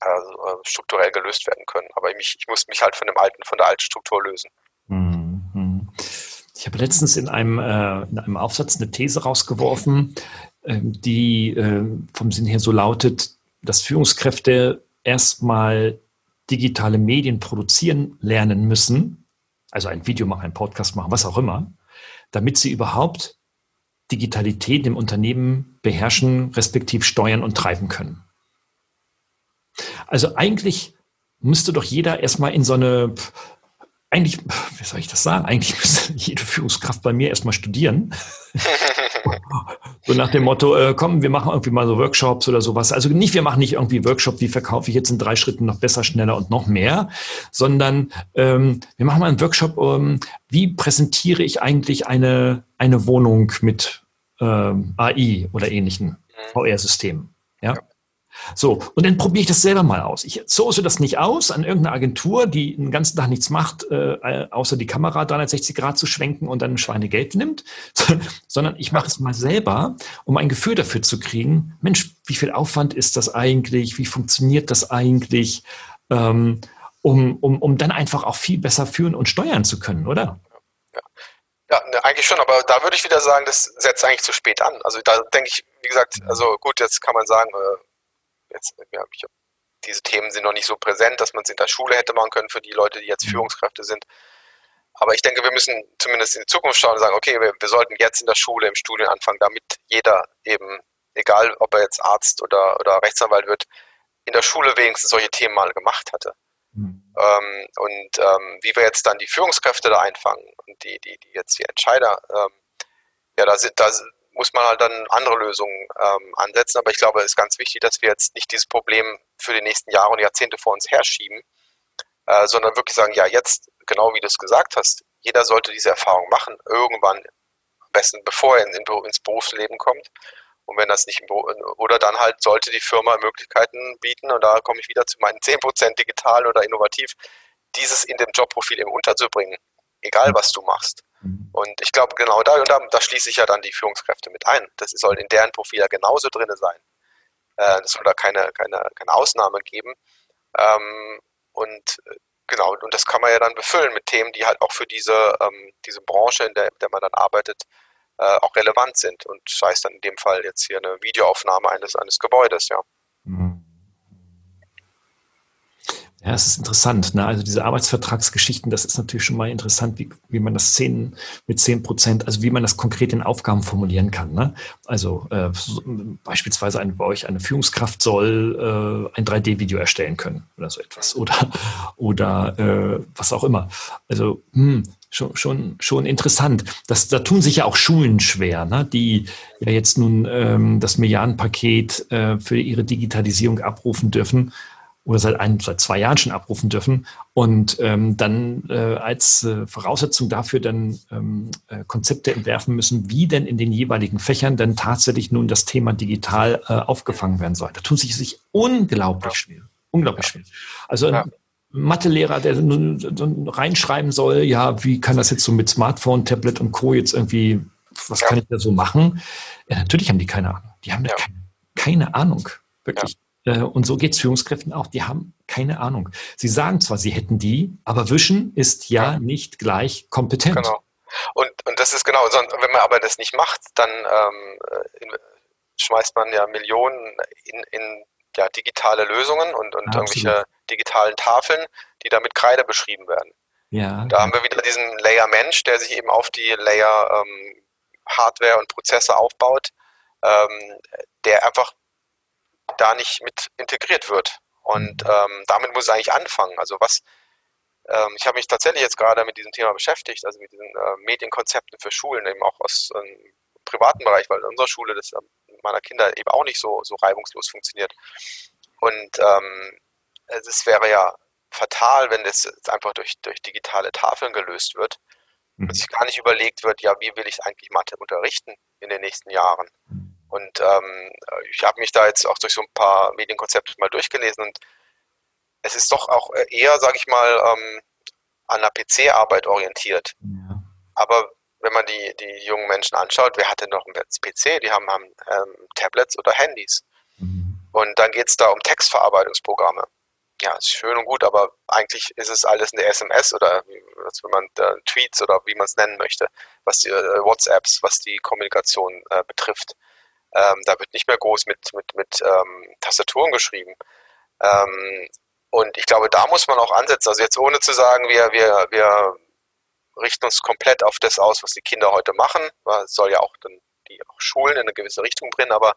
äh, strukturell gelöst werden können. Aber ich, ich muss mich halt von dem alten, von der alten Struktur lösen. Mhm. Ich habe letztens in einem, äh, in einem Aufsatz eine These rausgeworfen, äh, die äh, vom Sinn her so lautet, dass Führungskräfte erstmal digitale Medien produzieren lernen müssen, also ein Video machen, ein Podcast machen, was auch immer, damit sie überhaupt Digitalität im Unternehmen beherrschen, respektiv steuern und treiben können. Also eigentlich müsste doch jeder erstmal in so eine, eigentlich, wie soll ich das sagen? Eigentlich müsste jede Führungskraft bei mir erstmal studieren. so nach dem Motto, äh, komm, wir machen irgendwie mal so Workshops oder sowas. Also nicht, wir machen nicht irgendwie Workshop, wie verkaufe ich jetzt in drei Schritten noch besser, schneller und noch mehr, sondern ähm, wir machen mal einen Workshop, ähm, wie präsentiere ich eigentlich eine, eine Wohnung mit ähm, AI oder ähnlichen mhm. VR-Systemen. Ja? ja. So, und dann probiere ich das selber mal aus. Ich source das nicht aus an irgendeine Agentur, die den ganzen Tag nichts macht, äh, außer die Kamera 360 Grad zu schwenken und dann Schweinegeld nimmt, sondern ich mache es mal selber, um ein Gefühl dafür zu kriegen, Mensch, wie viel Aufwand ist das eigentlich? Wie funktioniert das eigentlich? Ähm, um, um, um dann einfach auch viel besser führen und steuern zu können, oder? Ja. Ne, eigentlich schon, aber da würde ich wieder sagen, das setzt eigentlich zu spät an. Also da denke ich, wie gesagt, also gut, jetzt kann man sagen, äh, jetzt, ja, ich, diese Themen sind noch nicht so präsent, dass man es in der Schule hätte machen können für die Leute, die jetzt mhm. Führungskräfte sind. Aber ich denke, wir müssen zumindest in die Zukunft schauen und sagen, okay, wir, wir sollten jetzt in der Schule, im Studium anfangen, damit jeder eben, egal ob er jetzt Arzt oder, oder Rechtsanwalt wird, in der Schule wenigstens solche Themen mal gemacht hatte. Mhm. Ähm, und ähm, wie wir jetzt dann die Führungskräfte da einfangen und die, die, die jetzt die Entscheider, ähm, ja, da sind, da muss man halt dann andere Lösungen ähm, ansetzen. Aber ich glaube, es ist ganz wichtig, dass wir jetzt nicht dieses Problem für die nächsten Jahre und Jahrzehnte vor uns herschieben, äh, sondern wirklich sagen, ja, jetzt, genau wie du es gesagt hast, jeder sollte diese Erfahrung machen, irgendwann, am besten bevor er in, in, ins Berufsleben kommt. Und wenn das nicht, oder dann halt sollte die Firma Möglichkeiten bieten, und da komme ich wieder zu meinen 10% digital oder innovativ, dieses in dem Jobprofil eben unterzubringen, egal was du machst. Mhm. Und ich glaube, genau da, und da, da schließe ich ja dann die Führungskräfte mit ein. Das soll in deren Profil ja genauso drin sein. Äh, es soll da keine, keine, keine Ausnahme geben. Ähm, und äh, genau, und das kann man ja dann befüllen mit Themen, die halt auch für diese, ähm, diese Branche, in der, in der man dann arbeitet, äh, auch relevant sind. Und sei es dann in dem Fall jetzt hier eine Videoaufnahme eines, eines Gebäudes, ja. Ja, es ist interessant. Ne? Also diese Arbeitsvertragsgeschichten, das ist natürlich schon mal interessant, wie, wie man das zehn, mit zehn Prozent, also wie man das konkret in Aufgaben formulieren kann. Ne? Also äh, so, beispielsweise eine, bei euch eine Führungskraft soll äh, ein 3D-Video erstellen können oder so etwas oder oder äh, was auch immer. Also hm, schon, schon, schon interessant. Das, da tun sich ja auch Schulen schwer, ne? die ja jetzt nun ähm, das Milliardenpaket äh, für ihre Digitalisierung abrufen dürfen oder seit, ein, seit zwei Jahren schon abrufen dürfen und ähm, dann äh, als äh, Voraussetzung dafür dann ähm, äh, Konzepte entwerfen müssen, wie denn in den jeweiligen Fächern dann tatsächlich nun das Thema digital äh, aufgefangen werden soll. Da tun sich sich unglaublich schwer. Unglaublich schwer. Also ja. Mathelehrer, der nun reinschreiben soll, ja, wie kann das jetzt so mit Smartphone, Tablet und Co. jetzt irgendwie, was ja. kann ich da so machen? Ja, natürlich haben die keine Ahnung. Die haben ja. keine, keine Ahnung. Wirklich. Äh, und so geht es Führungskräften auch. Die haben keine Ahnung. Sie sagen zwar, sie hätten die, aber wischen ist ja, ja. nicht gleich kompetent. Genau. Und, und das ist genau, wenn man aber das nicht macht, dann ähm, in, schmeißt man ja Millionen in, in ja, digitale Lösungen und, und irgendwelche digitalen Tafeln, die da mit Kreide beschrieben werden. Ja. Da haben wir wieder diesen Layer Mensch, der sich eben auf die Layer ähm, Hardware und Prozesse aufbaut, ähm, der einfach da nicht mit integriert wird. Und mhm. ähm, damit muss es eigentlich anfangen. Also was, ähm, ich habe mich tatsächlich jetzt gerade mit diesem Thema beschäftigt, also mit diesen äh, Medienkonzepten für Schulen, eben auch aus ähm, privaten Bereich, weil in unserer Schule das ähm, meiner Kinder eben auch nicht so, so reibungslos funktioniert. Und ähm, es wäre ja fatal, wenn das einfach durch, durch digitale Tafeln gelöst wird mhm. und sich gar nicht überlegt wird, ja, wie will ich eigentlich Mathe unterrichten in den nächsten Jahren. Und ähm, ich habe mich da jetzt auch durch so ein paar Medienkonzepte mal durchgelesen und es ist doch auch eher, sage ich mal, ähm, an der PC-Arbeit orientiert. Ja. Aber wenn man die, die jungen Menschen anschaut, wer hat denn noch einen PC? Die haben, haben ähm, Tablets oder Handys. Mhm. Und dann geht es da um Textverarbeitungsprogramme. Ja, ist schön und gut, aber eigentlich ist es alles eine SMS oder wenn man äh, Tweets oder wie man es nennen möchte, was die äh, WhatsApps, was die Kommunikation äh, betrifft. Ähm, da wird nicht mehr groß mit, mit, mit ähm, Tastaturen geschrieben. Ähm, und ich glaube, da muss man auch ansetzen. Also jetzt ohne zu sagen, wir, wir, wir richten uns komplett auf das aus, was die Kinder heute machen. Es soll ja auch dann die auch Schulen in eine gewisse Richtung bringen, aber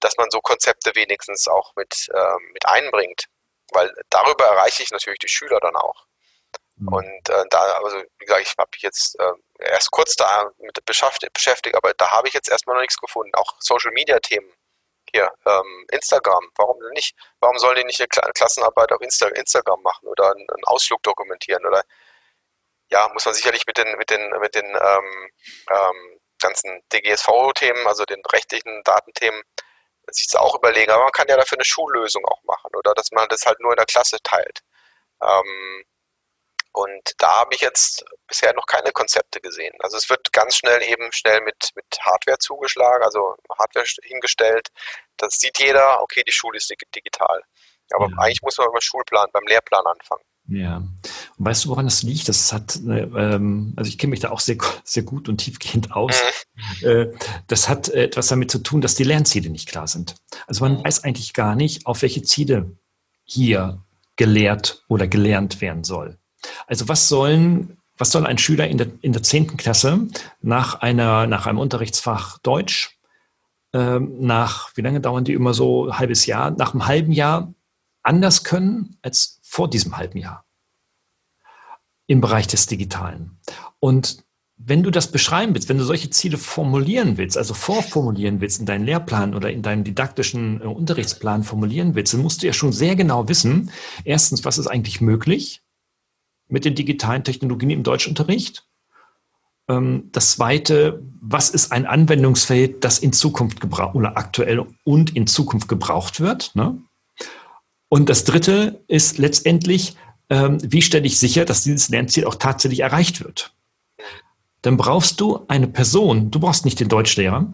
dass man so Konzepte wenigstens auch mit, äh, mit einbringt. Weil darüber erreiche ich natürlich die Schüler dann auch. Mhm. Und äh, da, also wie gesagt, ich habe mich jetzt äh, erst kurz da mit beschäftigt, aber da habe ich jetzt erstmal noch nichts gefunden. Auch Social Media Themen hier, ähm, Instagram, warum denn nicht? Warum sollen die nicht eine Klassenarbeit auf Insta Instagram machen oder einen, einen, Ausflug dokumentieren? Oder ja, muss man sicherlich mit den, mit den, mit den ähm, ähm, ganzen DGSV-Themen, also den rechtlichen Datenthemen, sich das auch überlegen. Aber man kann ja dafür eine Schullösung auch machen oder dass man das halt nur in der Klasse teilt. Ähm, und da habe ich jetzt bisher noch keine Konzepte gesehen. Also es wird ganz schnell eben schnell mit, mit Hardware zugeschlagen, also Hardware hingestellt. Das sieht jeder, okay, die Schule ist digital. Aber ja. eigentlich muss man beim Schulplan, beim Lehrplan anfangen. Ja. Und weißt du, woran das liegt? Das hat, ähm, also ich kenne mich da auch sehr, sehr gut und tiefgehend aus. Mhm. Äh, das hat etwas damit zu tun, dass die Lernziele nicht klar sind. Also man mhm. weiß eigentlich gar nicht, auf welche Ziele hier gelehrt oder gelernt werden soll. Also was sollen, was soll ein Schüler in der, in der 10. Klasse nach einer, nach einem Unterrichtsfach Deutsch, ähm, nach, wie lange dauern die immer so, halbes Jahr, nach einem halben Jahr anders können als vor diesem halben Jahr im Bereich des Digitalen. Und wenn du das beschreiben willst, wenn du solche Ziele formulieren willst, also vorformulieren willst in deinen Lehrplan oder in deinen didaktischen äh, Unterrichtsplan formulieren willst, dann musst du ja schon sehr genau wissen, erstens, was ist eigentlich möglich? Mit den digitalen Technologien im Deutschunterricht. Ähm, das zweite, was ist ein Anwendungsfeld, das in Zukunft gebraucht oder aktuell und in Zukunft gebraucht wird? Ne? Und das dritte ist letztendlich, ähm, wie stelle ich sicher, dass dieses Lernziel auch tatsächlich erreicht wird? Dann brauchst du eine Person, du brauchst nicht den Deutschlehrer,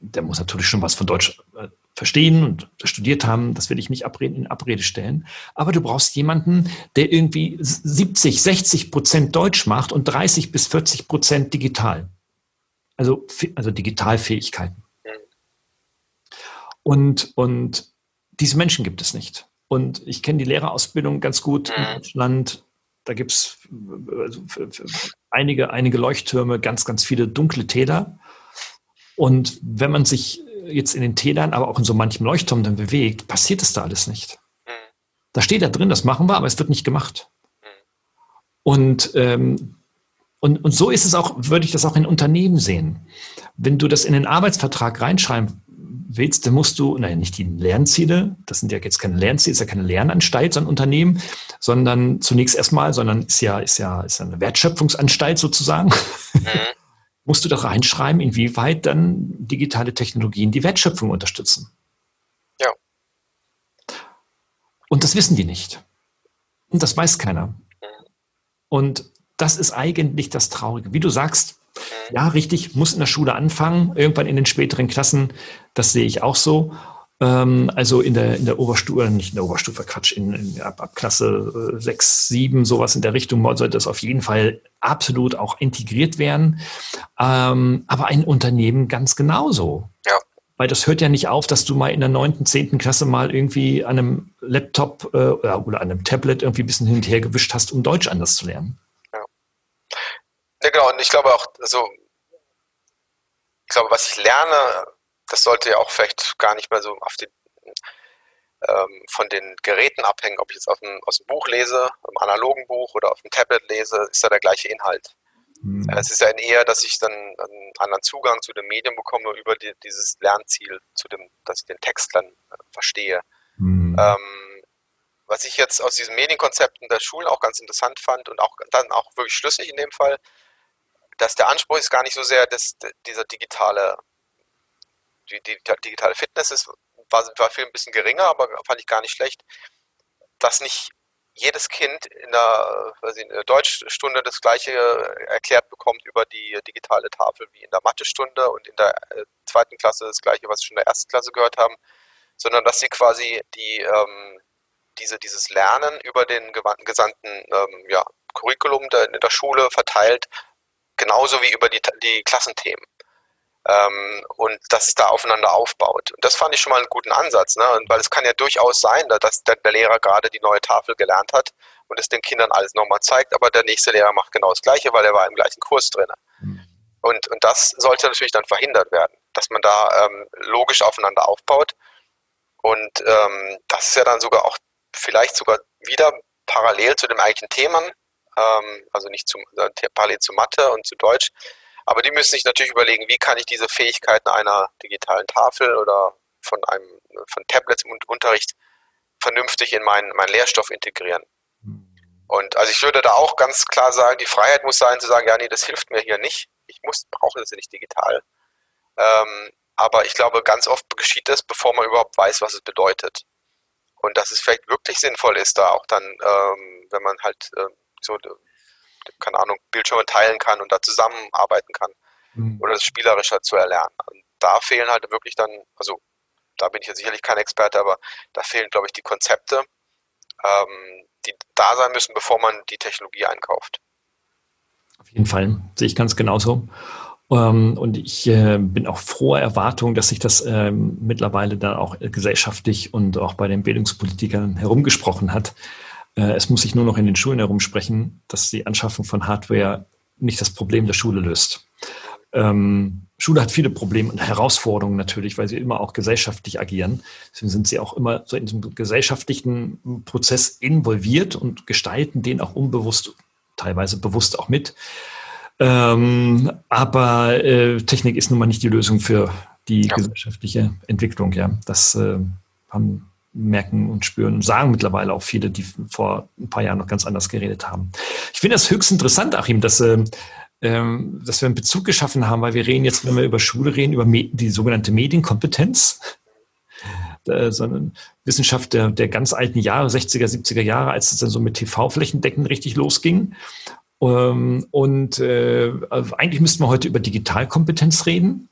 der muss natürlich schon was von Deutsch äh, verstehen und studiert haben, das will ich nicht in Abrede stellen. Aber du brauchst jemanden, der irgendwie 70, 60 Prozent Deutsch macht und 30 bis 40 Prozent digital. Also, also Digitalfähigkeiten. Und, und diese Menschen gibt es nicht. Und ich kenne die Lehrerausbildung ganz gut in mhm. Deutschland. Da gibt es also einige, einige Leuchttürme, ganz, ganz viele dunkle Täler. Und wenn man sich jetzt in den Tälern, aber auch in so manchem Leuchtturm dann bewegt, passiert es da alles nicht. Mhm. Da steht da drin, das machen wir, aber es wird nicht gemacht. Mhm. Und, ähm, und, und so ist es auch, würde ich das auch in Unternehmen sehen. Wenn du das in den Arbeitsvertrag reinschreiben willst, dann musst du, naja, nicht die Lernziele, das sind ja jetzt keine Lernziele, ist ja keine Lernanstalt, so ein Unternehmen, sondern zunächst erstmal, sondern ist ja, ist ja, ist ja eine Wertschöpfungsanstalt sozusagen. Mhm musst du doch reinschreiben, inwieweit dann digitale Technologien die Wertschöpfung unterstützen. Ja. Und das wissen die nicht. Und das weiß keiner. Mhm. Und das ist eigentlich das Traurige. Wie du sagst, mhm. ja, richtig, muss in der Schule anfangen, irgendwann in den späteren Klassen, das sehe ich auch so. Ähm, also in der, in der Oberstufe, nicht in der Oberstufe, Quatsch, in, in ab, ab Klasse 6, äh, 7, sowas in der Richtung sollte das auf jeden Fall absolut auch integriert werden. Ähm, aber ein Unternehmen ganz genauso. Ja. Weil das hört ja nicht auf, dass du mal in der neunten, zehnten Klasse mal irgendwie an einem Laptop äh, oder an einem Tablet irgendwie ein bisschen hin und her gewischt hast, um Deutsch anders zu lernen. Ja. ja, genau. Und ich glaube auch, also, ich glaube, was ich lerne, das sollte ja auch vielleicht gar nicht mehr so auf den, ähm, von den Geräten abhängen, ob ich jetzt aus dem, aus dem Buch lese, im analogen Buch oder auf dem Tablet lese, ist ja der gleiche Inhalt. Mhm. Es ist ja eher, dass ich dann einen anderen Zugang zu dem Medium bekomme über die, dieses Lernziel, zu dem, dass ich den Text dann äh, verstehe. Mhm. Ähm, was ich jetzt aus diesen Medienkonzepten der Schulen auch ganz interessant fand und auch dann auch wirklich schlüssig in dem Fall, dass der Anspruch ist gar nicht so sehr, dass dieser digitale, die, die digitale Fitness ist, war, war viel ein bisschen geringer, aber fand ich gar nicht schlecht, dass nicht jedes Kind in der, in der Deutschstunde das gleiche erklärt bekommt über die digitale Tafel wie in der Mathestunde und in der äh, zweiten Klasse das gleiche, was sie schon in der ersten Klasse gehört haben, sondern dass sie quasi die, ähm, diese, dieses Lernen über den gesamten ähm, ja, Curriculum der, in der Schule verteilt, genauso wie über die, die Klassenthemen. Ähm, und dass es da aufeinander aufbaut. Und das fand ich schon mal einen guten Ansatz, ne? weil es kann ja durchaus sein, dass der, der Lehrer gerade die neue Tafel gelernt hat und es den Kindern alles nochmal zeigt, aber der nächste Lehrer macht genau das Gleiche, weil er war im gleichen Kurs drin. Mhm. Und, und das sollte natürlich dann verhindert werden, dass man da ähm, logisch aufeinander aufbaut. Und ähm, das ist ja dann sogar auch vielleicht sogar wieder parallel zu dem eigentlichen Themen, ähm, also nicht zum, parallel zu Mathe und zu Deutsch, aber die müssen sich natürlich überlegen, wie kann ich diese Fähigkeiten einer digitalen Tafel oder von einem von Tablets im Unterricht vernünftig in meinen, meinen Lehrstoff integrieren. Mhm. Und also ich würde da auch ganz klar sagen, die Freiheit muss sein zu sagen, ja, nee, das hilft mir hier nicht. Ich muss, brauche das ja nicht digital. Ähm, aber ich glaube, ganz oft geschieht das, bevor man überhaupt weiß, was es bedeutet. Und dass es vielleicht wirklich sinnvoll ist, da auch dann, ähm, wenn man halt äh, so keine Ahnung, Bildschirme teilen kann und da zusammenarbeiten kann mhm. oder das spielerischer zu erlernen. Und da fehlen halt wirklich dann, also da bin ich ja sicherlich kein Experte, aber da fehlen, glaube ich, die Konzepte, ähm, die da sein müssen, bevor man die Technologie einkauft. Auf jeden Fall, sehe ich ganz genauso. Ähm, und ich äh, bin auch froher Erwartung, dass sich das ähm, mittlerweile dann auch gesellschaftlich und auch bei den Bildungspolitikern herumgesprochen hat, es muss sich nur noch in den Schulen herumsprechen, dass die Anschaffung von Hardware nicht das Problem der Schule löst. Ähm, Schule hat viele Probleme und Herausforderungen natürlich, weil sie immer auch gesellschaftlich agieren. Deswegen sind sie auch immer so in diesem gesellschaftlichen Prozess involviert und gestalten den auch unbewusst, teilweise bewusst auch mit. Ähm, aber äh, Technik ist nun mal nicht die Lösung für die ja. gesellschaftliche Entwicklung. Ja, das äh, haben merken und spüren sagen mittlerweile auch viele, die vor ein paar Jahren noch ganz anders geredet haben. Ich finde das höchst interessant, Achim, dass, äh, dass wir einen Bezug geschaffen haben, weil wir reden jetzt, wenn wir über Schule reden, über die sogenannte Medienkompetenz, äh, sondern Wissenschaft der, der ganz alten Jahre, 60er, 70er Jahre, als es dann so mit TV-Flächendecken richtig losging. Ähm, und äh, also eigentlich müssten wir heute über Digitalkompetenz reden.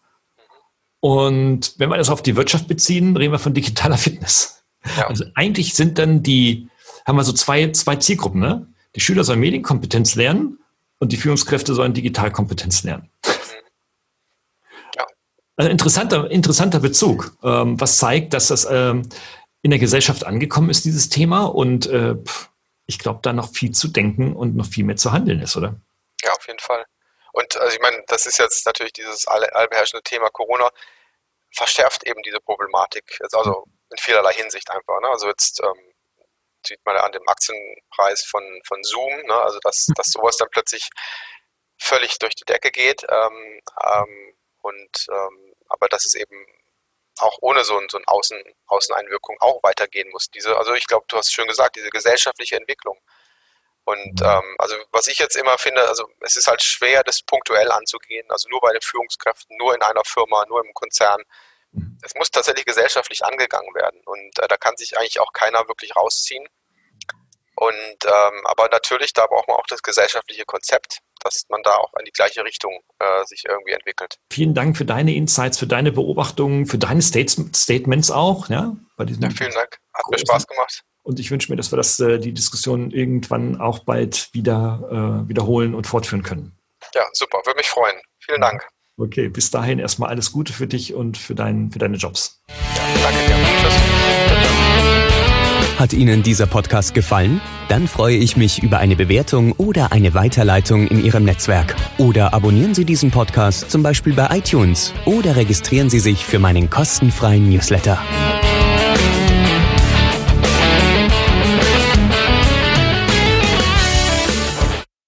Und wenn wir das auf die Wirtschaft beziehen, reden wir von digitaler Fitness. Ja. Also eigentlich sind dann die, haben wir so zwei, zwei Zielgruppen, ne? Die Schüler sollen Medienkompetenz lernen und die Führungskräfte sollen Digitalkompetenz lernen. Ja. Also interessanter, interessanter Bezug, ähm, was zeigt, dass das ähm, in der Gesellschaft angekommen ist, dieses Thema. Und äh, ich glaube, da noch viel zu denken und noch viel mehr zu handeln ist, oder? Ja, auf jeden Fall. Und also ich meine, das ist jetzt natürlich dieses allbeherrschende Thema Corona, verschärft eben diese Problematik. Also in vielerlei Hinsicht einfach. Ne? Also jetzt ähm, sieht man ja an dem Aktienpreis von, von Zoom, ne? also dass, dass sowas dann plötzlich völlig durch die Decke geht. Ähm, ähm, und ähm, aber dass es eben auch ohne so, so eine Außen, Außeneinwirkung auch weitergehen muss. Diese, also ich glaube, du hast schön gesagt, diese gesellschaftliche Entwicklung. Und ähm, also was ich jetzt immer finde, also es ist halt schwer, das punktuell anzugehen, also nur bei den Führungskräften, nur in einer Firma, nur im Konzern es muss tatsächlich gesellschaftlich angegangen werden und äh, da kann sich eigentlich auch keiner wirklich rausziehen. Und ähm, aber natürlich, da braucht man auch das gesellschaftliche Konzept, dass man da auch in die gleiche Richtung äh, sich irgendwie entwickelt. Vielen Dank für deine Insights, für deine Beobachtungen, für deine Statements auch. Ja, bei diesem ja, vielen Dank. Hat mir Spaß gemacht. Und ich wünsche mir, dass wir das, äh, die Diskussion irgendwann auch bald wieder äh, wiederholen und fortführen können. Ja, super. Würde mich freuen. Vielen Dank. Okay, bis dahin erstmal alles Gute für dich und für, dein, für deine Jobs. Danke dir. Tschüss. Hat Ihnen dieser Podcast gefallen? Dann freue ich mich über eine Bewertung oder eine Weiterleitung in Ihrem Netzwerk. Oder abonnieren Sie diesen Podcast zum Beispiel bei iTunes oder registrieren Sie sich für meinen kostenfreien Newsletter.